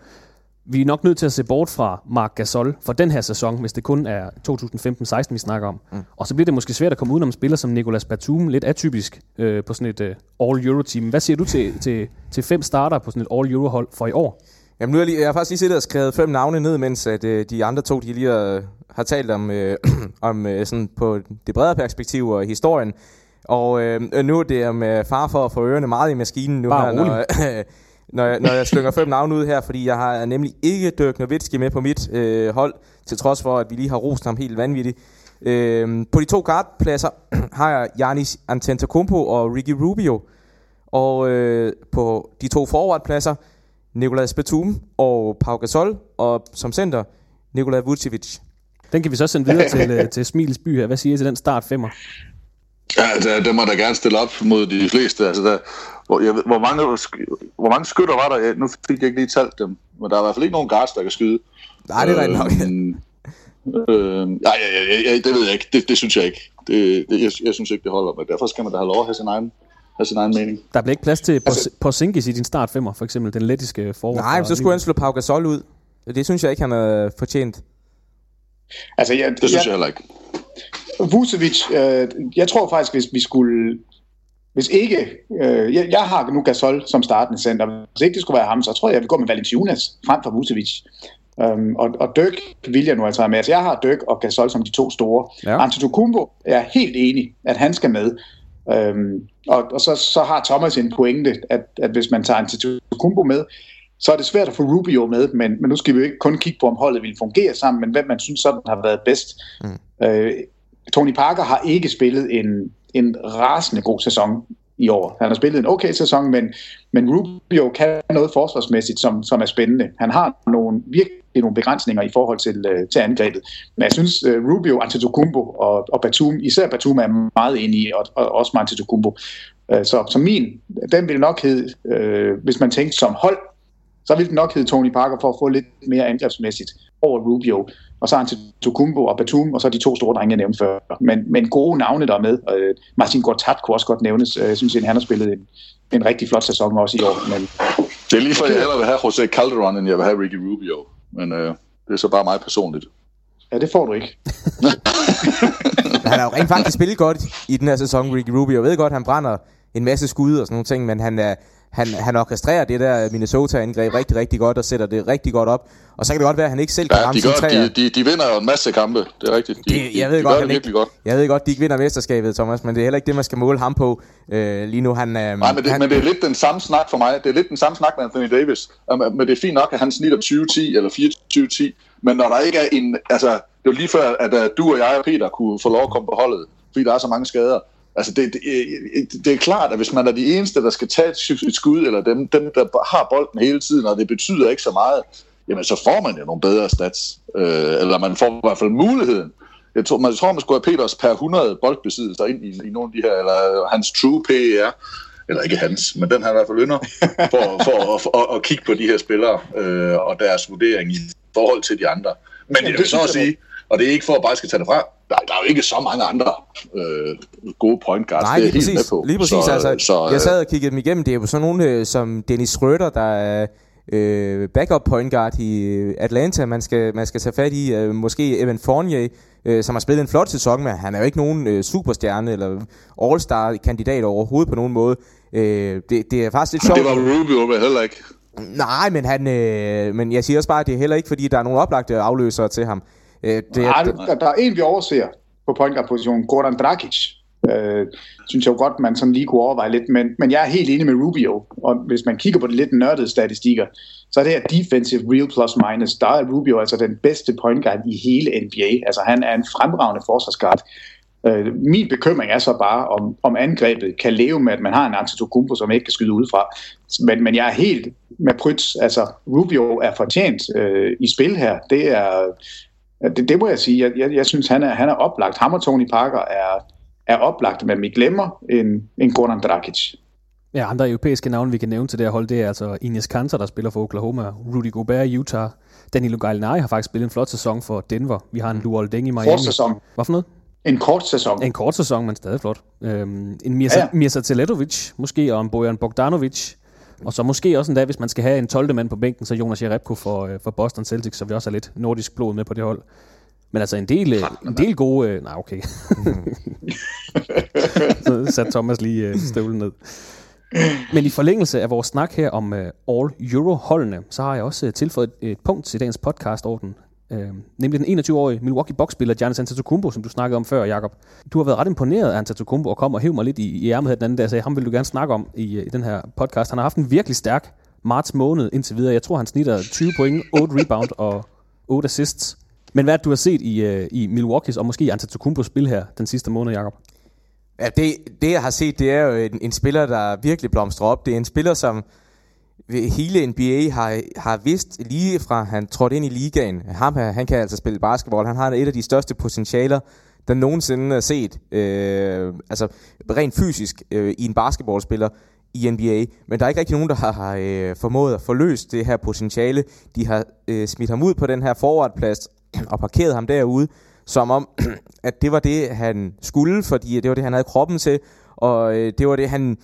vi er nok nødt til at se bort fra Mark Gasol for den her sæson, hvis det kun er 2015-16, vi snakker om. Mm. Og så bliver det måske svært at komme udenom en spiller som Nicolas Batum, lidt atypisk øh, på sådan et øh, All-Euro-team. Hvad siger du til, til, til fem starter på sådan et All-Euro-hold for i år? Jamen nu har jeg, lige, jeg har faktisk lige siddet og skrevet fem navne ned, mens at, øh, de andre to de lige har, har talt om, øh, om øh, sådan på det bredere perspektiv og historien. Og øh, nu er det med far for at få ørerne meget i maskinen nu Bare her, når, når, jeg, når jeg slynger fem navne ud her, fordi jeg har nemlig ikke Dirk Nowitzki med på mit øh, hold, til trods for, at vi lige har rost ham helt vanvittigt. Øh, på de to guardpladser har jeg Janis Antetokounmpo og Ricky Rubio. Og øh, på de to forwardpladser, Nicolas Batum og Pau Gasol, og som center, Nikola Vucevic. Den kan vi så sende videre til, øh, til Smils by her. Hvad siger I til den start femmer? Ja, der, der må der gerne stille op mod de fleste. Altså, der, hvor, jeg ved, hvor, mange, hvor mange skytter var der? Nu fik jeg ikke lige talt dem, men der er i hvert fald ikke nogen guards, der kan skyde. Nej, det er rigtigt nok. Øh, nej, ja, ja, ja, det ved jeg ikke. Det, det synes jeg ikke. Det, det, jeg, jeg synes ikke, det holder. Men derfor skal man da have lov at have sin egen, have sin egen mening. Der bliver ikke plads til altså, Porzingis i din start femmer, for eksempel den lettiske forward. Nej, men så skulle han slå Pau Gasol ud. Det synes jeg ikke, han har fortjent. Altså, jeg, det synes jeg, jeg heller ikke. Vucevic, øh, jeg tror faktisk, hvis vi skulle... Hvis ikke... Øh, jeg, jeg har nu Gasol som startende center. Hvis ikke det skulle være ham, så tror jeg, jeg vil gå med Valanciunas frem for Vucevic. Um, og, og Dirk vil jeg nu altså have med. Altså, jeg har Dirk og Gasol som de to store. Ja. Antetokounmpo er helt enig, at han skal med. Um, og og så, så har Thomas en pointe, at, at hvis man tager Antetokounmpo med, så er det svært at få Rubio med, men, men nu skal vi jo ikke kun kigge på, om holdet vil fungere sammen, men hvem man synes sådan har været bedst. Mm. Uh, Tony Parker har ikke spillet en, en rasende god sæson i år. Han har spillet en okay sæson, men, men Rubio kan noget forsvarsmæssigt, som, som er spændende. Han har nogle, virkelig nogle begrænsninger i forhold til, øh, til angrebet. Men jeg synes, øh, Rubio, Antetokounmpo og, og Batum, især Batum er meget enige, og, og også Antetokounmpo. Øh, så, så min, den vil nok hedde, øh, hvis man tænker som hold, så vil den nok hedde Tony Parker for at få lidt mere angrebsmæssigt over Rubio. Og så har han til Tukumbo og Batum, og så de to store drenge, jeg nævnte før. Men, men gode navne der er med. Øh, Martin Gortat kunne også godt nævnes. Jeg synes, at han har spillet en, en rigtig flot sæson også i år. Men... Det er lige for, at jeg hellere vil have Jose Calderon, end jeg vil have Ricky Rubio. Men øh, det er så bare meget personligt. Ja, det får du ikke. han har jo rent faktisk spillet godt i den her sæson, Ricky Rubio. Jeg ved godt, han brænder en masse skud og sådan nogle ting, men han er, han, han orkestrerer det der Minnesota-angreb rigtig, rigtig godt og sætter det rigtig godt op. Og så kan det godt være, at han ikke selv kan ja, ramme de, gør, de, de, de vinder jo en masse kampe, det er rigtigt. De, det, jeg ved de, godt, de han ikke, godt. Jeg ved godt, de ikke vinder mesterskabet, Thomas, men det er heller ikke det, man skal måle ham på øh, lige nu. Han, øh, Nej, men det, han, men det er lidt den samme snak for mig. Det er lidt den samme snak med Anthony Davis. Men det er fint nok, at han snitter 20-10 eller 24-10, men når der ikke er en... Altså, det var lige før, at du og jeg og Peter kunne få lov at komme på holdet, fordi der er så mange skader. Altså det, det, det er klart, at hvis man er de eneste, der skal tage et skud, eller dem, dem der har bolden hele tiden, og det betyder ikke så meget, jamen så får man jo nogle bedre stats. Øh, eller man får i hvert fald muligheden. Jeg tror, man, jeg tror, man skulle have Peters per 100 boldbesiddelser ind i, i nogle af de her, eller hans true PER, eller ikke hans, men den har i hvert fald ynder, for, for at, for, at, at kigge på de her spillere øh, og deres vurdering i forhold til de andre. Men ja, jeg vil så at sige, og det er ikke for at bare skal tage det fra, der, der er jo ikke så mange andre øh, gode point guards. Nej, det er lige helt præcis. med på. Lige præcis. Så, altså, så, jeg sad og kiggede dem igennem. Det er jo sådan nogle øh, som Dennis Røder, der er øh, backup point guard i øh, Atlanta, man skal, man skal tage fat i. Øh, måske Evan Fournier, øh, som har spillet en flot sæson, men han er jo ikke nogen øh, superstjerne eller all-star-kandidat overhovedet på nogen måde. Øh, det, det er faktisk lidt sjovt. Det var Rubio heller ikke. Nej, men, han, øh, men jeg siger også bare, at det er heller ikke, fordi der er nogle oplagte afløsere til ham. Øh, det, Nej, der, der er en, vi overser på point guard-positionen, Gordon Dragic. Øh, synes jeg jo godt, man sådan lige kunne overveje lidt, men, men jeg er helt enig med Rubio, og hvis man kigger på de lidt nørdede statistikker, så er det her defensive real plus minus, der er Rubio altså den bedste point guard i hele NBA. Altså han er en fremragende forsvarsguard. Øh, min bekymring er så bare, om, om angrebet kan leve med, at man har en Antetokounmpo, som ikke kan skyde udefra. Men, men jeg er helt med Prytz. Altså, Rubio er fortjent øh, i spil her. Det er, det, det må jeg sige. Jeg, jeg, jeg synes, han er, han er oplagt. Ham og Tony Parker er, er oplagt, men vi glemmer en, en Goran Dragic. Ja, andre europæiske navne, vi kan nævne til det her hold, det er altså Ines Kanter, der spiller for Oklahoma, Rudy Gobert i Utah, Danilo Gallinari har faktisk spillet en flot sæson for Denver. Vi har en Luol Deng i Miami. Kort sæson. Hvad for noget? En kort sæson. En kort sæson, men stadig flot. Øhm, en Mirza, ja, ja. Mirza Teletovic, måske, og en Bojan Bogdanovic. Og så måske også en dag, hvis man skal have en 12. mand på bænken, så Jonas Jerebko for, øh, for Boston Celtics, så vi også har lidt nordisk blod med på det hold. Men altså en del, øh, en del gode... Øh, nej, okay. så satte Thomas lige støvlen ned. Men i forlængelse af vores snak her om uh, All-Euro-holdene, så har jeg også uh, tilføjet et, et punkt til dagens podcast-orden. Øh, nemlig den 21-årige Milwaukee Bucks-spiller Giannis Antetokounmpo, som du snakkede om før, Jakob. Du har været ret imponeret af Antetokounmpo og kom og hæv mig lidt i, i ærmet her den anden dag, og sagde, ham vil du gerne snakke om i, i den her podcast. Han har haft en virkelig stærk marts måned indtil videre. Jeg tror, han snitter 20 point, 8 rebound og 8 assists. Men hvad du har set i, øh, i Milwaukee's og måske Antetokounmpos spil her den sidste måned, Jakob? Ja, det, det jeg har set, det er jo en, en spiller, der virkelig blomstrer op. Det er en spiller, som hele NBA har, har vidst lige fra han trådte ind i ligaen. Ham her, han kan altså spille basketball. Han har et af de største potentialer, der nogensinde er set, øh, altså rent fysisk øh, i en basketballspiller i NBA. Men der er ikke rigtig nogen, der har, har øh, formået at forløse det her potentiale. De har øh, smidt ham ud på den her forwardplads og parkeret ham derude, som om, at det var det, han skulle, fordi det var det, han havde kroppen til, og øh, det var det, han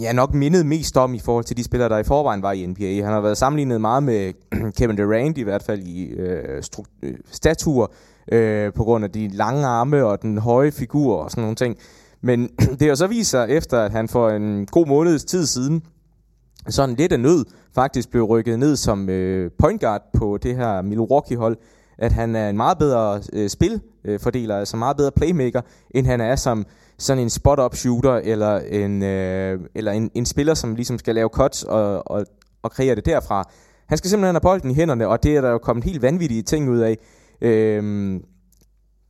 ja, nok mindet mest om i forhold til de spillere, der i forvejen var i NBA. Han har været sammenlignet meget med Kevin Durant, i hvert fald i øh, øh, statur, øh, på grund af de lange arme og den høje figur og sådan nogle ting. Men det har så vist sig, efter at han for en god måneds tid siden, sådan lidt af nød, faktisk blev rykket ned som øh, point guard på det her Milwaukee-hold, at han er en meget bedre øh, spilfordeler, altså meget bedre playmaker, end han er som sådan en spot-up shooter, eller en, øh, eller en, en spiller, som ligesom skal lave cuts og, og, og kreere det derfra. Han skal simpelthen have bolden i hænderne, og det er der jo kommet helt vanvittige ting ud af. Øh,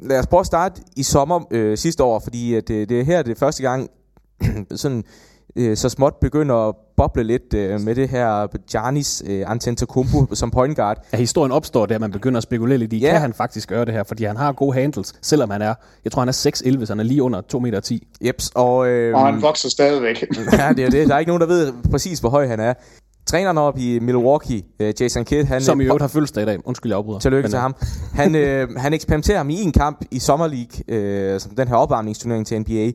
lad os prøve at starte i sommer øh, sidste år, fordi at, øh, det er her det er første gang, sådan øh, så småt begynder at boble lidt øh, med det her Giannis øh, Antetokounmpo som point guard. Ja, historien opstår der, man begynder at spekulere lidt i, ja. kan han faktisk gøre det her? Fordi han har gode handles, selvom han er, jeg tror han er 6'11, så han er lige under 2 meter 10. Jeps, og, øh, og han vokser stadigvæk. ja, det er det. Der er ikke nogen, der ved præcis, hvor høj han er. Træneren op i Milwaukee, uh, Jason Kidd, han... Som i øvrigt har fødselsdag i dag. Undskyld, jeg afbryder. Tillykke til ham. Han, øh, han eksperimenterer ham i en kamp i Summer League, øh, som den her opvarmningsturnering til NBA.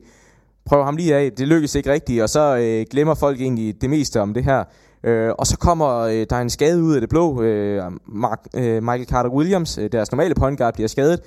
Prøver ham lige af. Det lykkes ikke rigtigt, og så øh, glemmer folk egentlig det meste om det her. Øh, og så kommer øh, der en skade ud af det blå. Øh, Mark, øh, Michael Carter-Williams, øh, deres normale point guard, bliver skadet.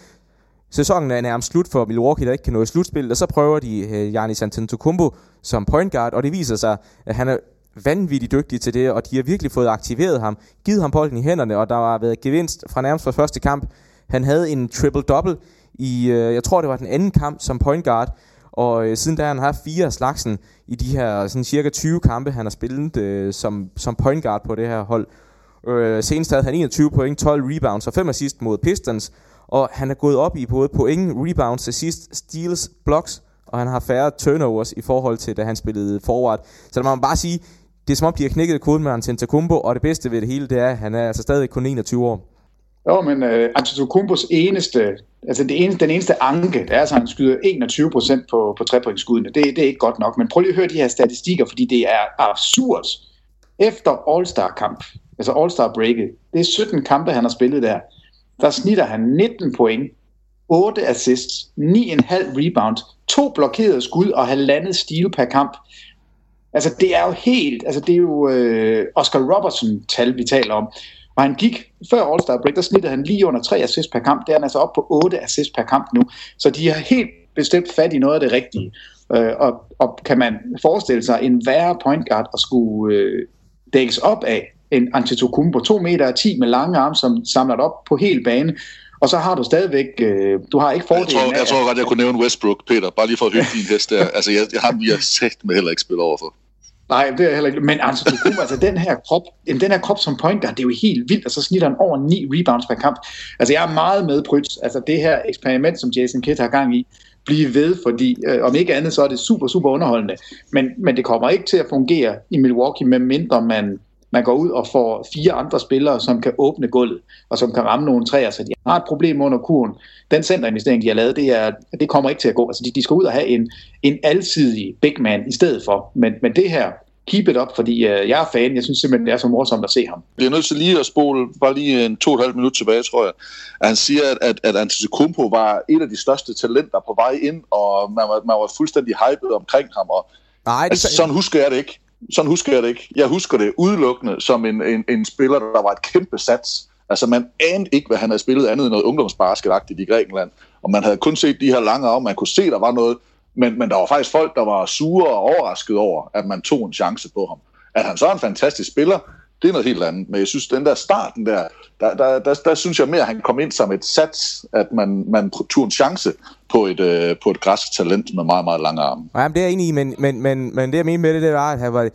Sæsonen er nærmest slut for Milwaukee, der ikke kan nå i slutspil, og så prøver de øh, Giannis Antetokounmpo som point guard, og det viser sig, at han er vanvittigt dygtig til det, og de har virkelig fået aktiveret ham, givet ham bolden i hænderne, og der har været gevinst fra nærmest fra første kamp. Han havde en triple-double i, øh, jeg tror det var den anden kamp som point guard, og øh, siden da han har haft fire af slagsen i de her sådan cirka 20 kampe, han har spillet øh, som, som point guard på det her hold. Øh, senest havde han 21 point, 12 rebounds og 5 assist mod Pistons, og han er gået op i både point, rebounds, assist, steals, blocks, og han har færre turnovers i forhold til, da han spillede forward. Så der må man bare sige, det er som om, de har knækket koden med Antetokounmpo, og det bedste ved det hele, det er, at han er altså stadig kun 21 år. Jo, men uh, Antetokounmpos eneste, altså det eneste, den eneste anke, det er at han skyder 21 procent på, på trepointskuddene. Det, det er ikke godt nok, men prøv lige at høre de her statistikker, fordi det er absurd. Efter All-Star-kamp, altså All-Star-breaket, det er 17 kampe, han har spillet der, der snitter han 19 point, 8 assists, 9,5 rebound, to blokerede skud og halvandet steal per kamp. Altså, det er jo helt, altså det er jo øh, Oscar Robertson-tal, vi taler om. Og han gik før All-Star break, der snittede han lige under 3 assists per kamp. Der er han altså op på 8 assists per kamp nu. Så de har helt bestemt fat i noget af det rigtige. Øh, og, og kan man forestille sig en værre point guard at skulle øh, dækkes op af en Antetokounmpo 2 meter 10 med lange arme, som samler op på hel bane. Og så har du stadigvæk, øh, du har ikke fordelen Jeg tror, jeg tror godt, jeg kunne nævne Westbrook, Peter, bare lige for at høre din hest der. Altså, jeg, jeg har vi har sagt med heller ikke spillet overfor. Nej, det er heller ikke. Men altså, Antetokounmpo, altså den her krop, den her krop som point guard, det er jo helt vildt, og så snitter han over 9 rebounds per kamp. Altså jeg er meget med Prytz. Altså det her eksperiment, som Jason Kidd har gang i, blive ved, fordi øh, om ikke andet, så er det super, super underholdende. Men, men det kommer ikke til at fungere i Milwaukee, medmindre man, man går ud og får fire andre spillere, som kan åbne gulvet, og som kan ramme nogle træer, så de har et problem under kurven. Den centerinvestering, de har lavet, det, er, det kommer ikke til at gå. Altså de, de skal ud og have en, en alsidig big man i stedet for. Men, men det her, keep it up, fordi øh, jeg er fan. Jeg synes simpelthen, det er så morsomt at se ham. Det er nødt til lige at spole bare lige en to og et halvt minut tilbage, tror jeg. At han siger, at, at, at Antetokounmpo var et af de største talenter på vej ind, og man var, man var fuldstændig hyped omkring ham. Og, Nej, det... altså, sådan husker jeg det ikke. Sådan husker jeg det ikke. Jeg husker det udelukkende som en, en, en spiller, der var et kæmpe sats. Altså, man anede ikke, hvad han havde spillet andet end noget ungdomsbasketagtigt i Grækenland. Og man havde kun set de her lange af, man kunne se, der var noget, men, men der var faktisk folk, der var sure og overrasket over, at man tog en chance på ham. At han så er en fantastisk spiller, det er noget helt andet. Men jeg synes, den der starten der, der, der, der, der synes jeg mere, at han kom ind som et sats, at man, man tog en chance på et, øh, på et græsk talent med meget, meget lange arme. Ja, det er jeg enig i, men, men, men, men det jeg mener med det, det var, at han var,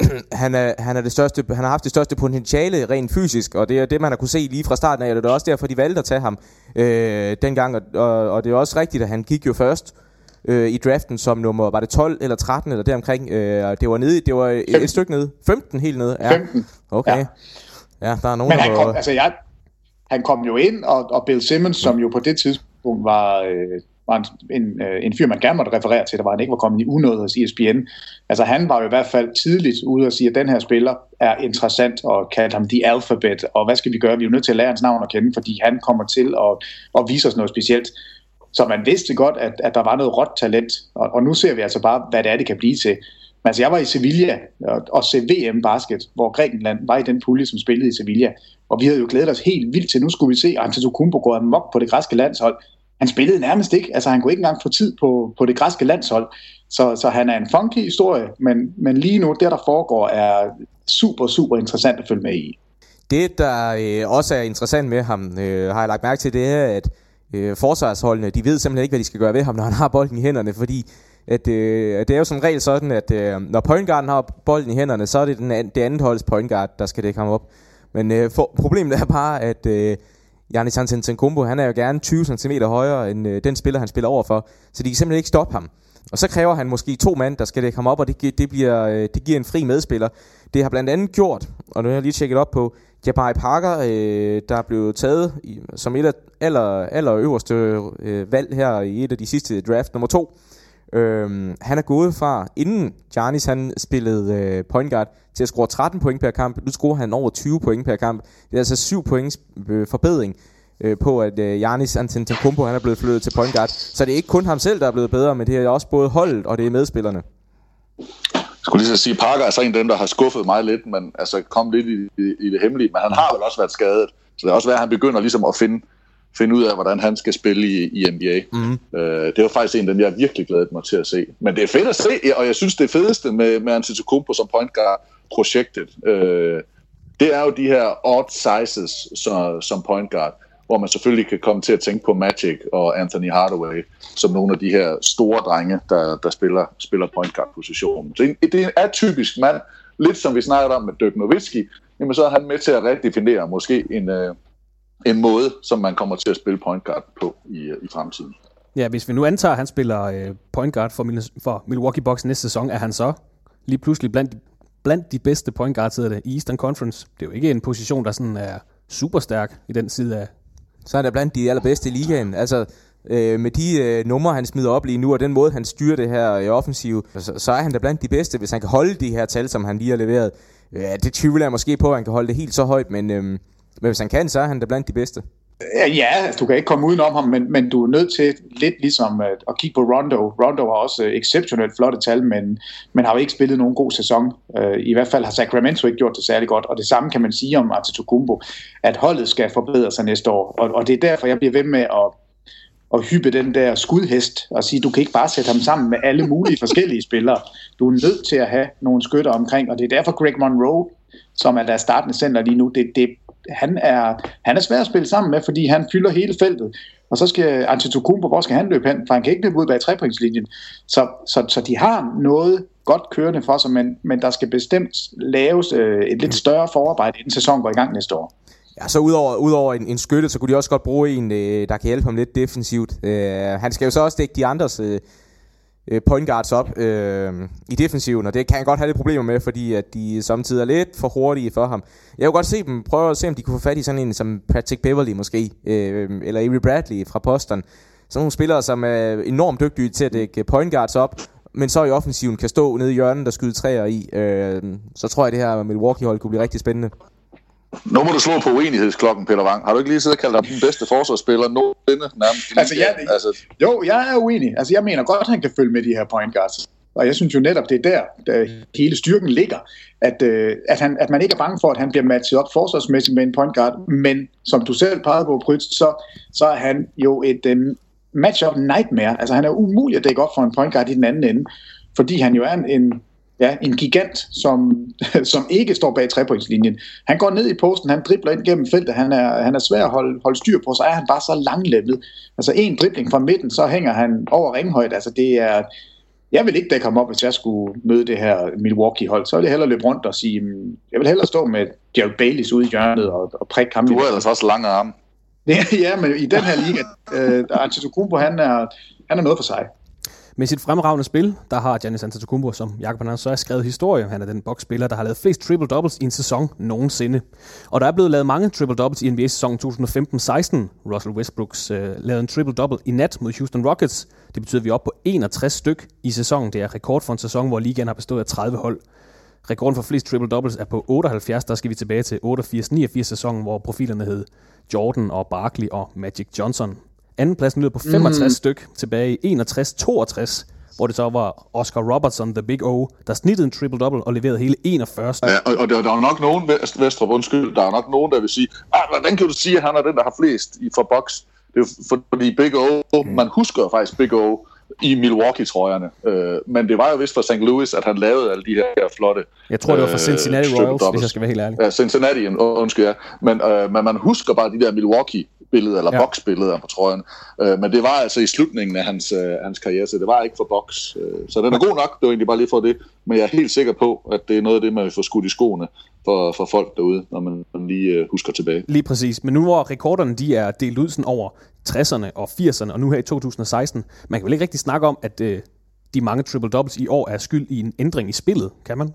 han, er, han, er det største, han har haft det største potentiale rent fysisk, og det er det, man har kunne se lige fra starten af, og det er også derfor, de valgte at tage ham øh, dengang, og, og, og det er også rigtigt, at han gik jo først øh, i draften som nummer, var det 12 eller 13 eller deromkring, øh, det var nede, det var et, et stykke nede, 15 helt nede. Ja. 15. Okay. Ja. ja, der er nogen, Men han der kom, altså jeg, han kom jo ind, og, og Bill Simmons, som jo på det tidspunkt var øh, var en, en, øh, en fyr, man gerne måtte referere til, der var han ikke var kommet i unåde hos ESPN. Altså han var jo i hvert fald tidligt ude og sige, at den her spiller er interessant, og kaldte ham The Alphabet, og hvad skal vi gøre? Vi er jo nødt til at lære hans navn at kende, fordi han kommer til at, at vise os noget specielt. Så man vidste godt, at, at der var noget råt talent, og, og nu ser vi altså bare, hvad det er, det kan blive til. Men altså, jeg var i Sevilla og, og se VM-basket, hvor Grækenland var i den pulje, som spillede i Sevilla. Og vi havde jo glædet os helt vildt til, nu skulle vi se Antetokounmpo gå amok på det græske landshold. Han spillede nærmest ikke, altså han kunne ikke engang få tid på, på det græske landshold. Så, så han er en funky historie, men, men lige nu, det der foregår, er super, super interessant at følge med i. Det, der øh, også er interessant med ham, øh, har jeg lagt mærke til, det er, at øh, forsvarsholdene, de ved simpelthen ikke, hvad de skal gøre ved ham, når han har bolden i hænderne, fordi at, øh, det er jo som regel sådan, at øh, når pointguarden har bolden i hænderne, så er det den, det andet holds pointguard, der skal dække ham op. Men øh, for, problemet er bare, at øh, Giannis Antetokounmpo, han er jo gerne 20 cm højere end øh, den spiller, han spiller overfor, så de kan simpelthen ikke stoppe ham. Og så kræver han måske to mand, der skal dække ham op, og det, det, bliver, øh, det giver en fri medspiller. Det har blandt andet gjort, og nu har jeg lige tjekket op på, Jabari Parker, øh, der er blevet taget i, som et af aller, aller øverste øh, valg her i et af de sidste draft, nummer to. Øhm, han er gået fra, inden Giannis han spillede øh, point guard, til at score 13 point per kamp. Nu scorer han over 20 point per kamp. Det er altså 7 points øh, forbedring øh, på, at øh, Giannis Antetokounmpo han er blevet flyttet til point guard. Så det er ikke kun ham selv, der er blevet bedre, men det er også både holdet og det er medspillerne. Skulle lige så sige, Parker er så en af dem, der har skuffet mig lidt, men altså kom lidt i, i, i det hemmelige. Men han har vel også været skadet. Så det er også værd, at han begynder ligesom at finde finde ud af, hvordan han skal spille i, i NBA. Mm. Øh, det var faktisk en af dem, jeg virkelig glædet mig til at se. Men det er fedt at se, og jeg synes, det fedeste med, med Antetokounmpo som point guard-projektet, øh, det er jo de her odd sizes så, som point guard, hvor man selvfølgelig kan komme til at tænke på Magic og Anthony Hardaway som nogle af de her store drenge, der, der spiller, spiller point guard-positionen. Så det er en atypisk mand, lidt som vi snakkede om med Dirk Nowitzki, jamen så er han med til at redefinere måske en, øh, en måde, som man kommer til at spille point guard på i, øh, i fremtiden. Ja, hvis vi nu antager, at han spiller øh, point guard for, for Milwaukee Bucks næste sæson, er han så lige pludselig blandt, blandt de bedste point guards i Eastern Conference. Det er jo ikke en position, der sådan er super stærk i den side af... Så er han blandt de allerbedste i ligaen. Altså, øh, med de øh, numre, han smider op lige nu, og den måde, han styrer det her i øh, offensiv, så, så er han da blandt de bedste, hvis han kan holde de her tal, som han lige har leveret. Ja, det tvivler jeg måske på, at han kan holde det helt så højt, men... Øh, men hvis han kan, så er han da blandt de bedste. Ja, altså, du kan ikke komme udenom ham, men, men du er nødt til lidt ligesom at, at kigge på Rondo. Rondo har også øh, exceptionelt flotte tal, men, men har jo ikke spillet nogen god sæson. Uh, I hvert fald har Sacramento ikke gjort det særlig godt, og det samme kan man sige om Antetokounmpo, at holdet skal forbedre sig næste år. Og, og det er derfor, jeg bliver ved med at, at hyppe den der skudhest og sige, du kan ikke bare sætte ham sammen med alle mulige forskellige spillere. Du er nødt til at have nogle skytter omkring, og det er derfor Greg Monroe, som er der startende center lige nu, det, det, han er, han er svær at spille sammen med, fordi han fylder hele feltet. Og så skal Antetokounmpo, hvor skal han løbe hen? For han kan ikke løbe ud bag trepointslinjen. Så, så, så de har noget godt kørende for sig, men, men der skal bestemt laves øh, et lidt større forarbejde, inden sæsonen går i gang næste år. Ja, så udover, udover en, en skytte, så kunne de også godt bruge en, øh, der kan hjælpe ham lidt defensivt. Øh, han skal jo så også dække de andres øh, øh, point guards op øh, i defensiven, og det kan jeg godt have lidt problemer med, fordi at de samtidig er lidt for hurtige for ham. Jeg vil godt se dem, prøve at se, om de kunne få fat i sådan en som Patrick Beverly måske, øh, eller Avery Bradley fra Boston. Sådan nogle spillere, som er enormt dygtige til at dække point guards op, men så i offensiven kan stå nede i hjørnet og skyde træer i. Øh, så tror jeg, at det her Milwaukee-hold kunne blive rigtig spændende. Nu må du slå på uenighedsklokken, Peter Wang. Har du ikke lige siddet og kaldt ham den bedste forsvarsspiller nogensinde nærmest? Altså, jeg, altså... Jo, jeg er uenig. Altså, jeg mener godt, at han kan følge med de her point guards. Og jeg synes jo netop, det er der, der hele styrken ligger. At, øh, at, han, at man ikke er bange for, at han bliver matchet op forsvarsmæssigt med en point guard. Men som du selv pegede på, Prytz, så, så er han jo et øh, match-up nightmare. Altså, han er umulig at dække op for en point guard i den anden ende. Fordi han jo er en, en ja, en gigant, som, som ikke står bag trepointslinjen. Han går ned i posten, han dribler ind gennem feltet, han er, han er svær at holde, holde styr på, så er han bare så langlemmet. Altså en dribling fra midten, så hænger han over ringhøjde. Altså det er, jeg vil ikke dække ham op, hvis jeg skulle møde det her Milwaukee-hold. Så vil jeg hellere løbe rundt og sige, mm, jeg vil hellere stå med Jared Baileys ude i hjørnet og, og prikke ham. Du har ellers også lange arme. Ja, men i den her liga, uh, Antetokounmpo, han er, han er noget for sig. Med sit fremragende spil, der har Giannis Antetokounmpo, som Jakob han så har skrevet historie. Han er den boksspiller, der har lavet flest triple-doubles i en sæson nogensinde. Og der er blevet lavet mange triple-doubles i NBA-sæsonen 2015-16. Russell Westbrooks øh, lavede en triple-double i nat mod Houston Rockets. Det betyder, at vi er oppe på 61 styk i sæsonen. Det er rekord for en sæson, hvor ligaen har bestået af 30 hold. Rekorden for flest triple-doubles er på 78. Der skal vi tilbage til 88-89 sæsonen, hvor profilerne hed Jordan og Barkley og Magic Johnson. Andenpladsen lyder på 65 mm. styk tilbage i 61-62, hvor det så var Oscar Robertson, the big O, der snittede en triple-double og leverede hele 41 styk. Ja, og, og der, der er nok nogen, Vest, Vestrup, undskyld, der er nok nogen, der vil sige, ah, hvordan kan du sige, at han er den, der har flest i for box? Det er jo fordi Big O, mm. man husker faktisk Big O i Milwaukee-trøjerne. Øh, men det var jo vist for St. Louis, at han lavede alle de her flotte... Jeg tror, det var for Cincinnati øh, Royals, hvis jeg skal være helt ærlig. Ja, Cincinnati, undskyld, ja. Men, øh, men man husker bare de der Milwaukee billeder, eller ja. boksbilleder på trøjen. Øh, men det var altså i slutningen af hans, øh, hans karriere, så det var ikke for boks. Øh, så den er god nok, det var egentlig bare lige for det. Men jeg er helt sikker på, at det er noget af det, man vil få skudt i skoene for, for folk derude, når man, man lige øh, husker tilbage. Lige præcis. Men nu hvor rekorderne de er delt ud sådan over 60'erne og 80'erne, og nu her i 2016, man kan vel ikke rigtig snakke om, at øh, de mange triple-doubles i år er skyld i en ændring i spillet, kan man?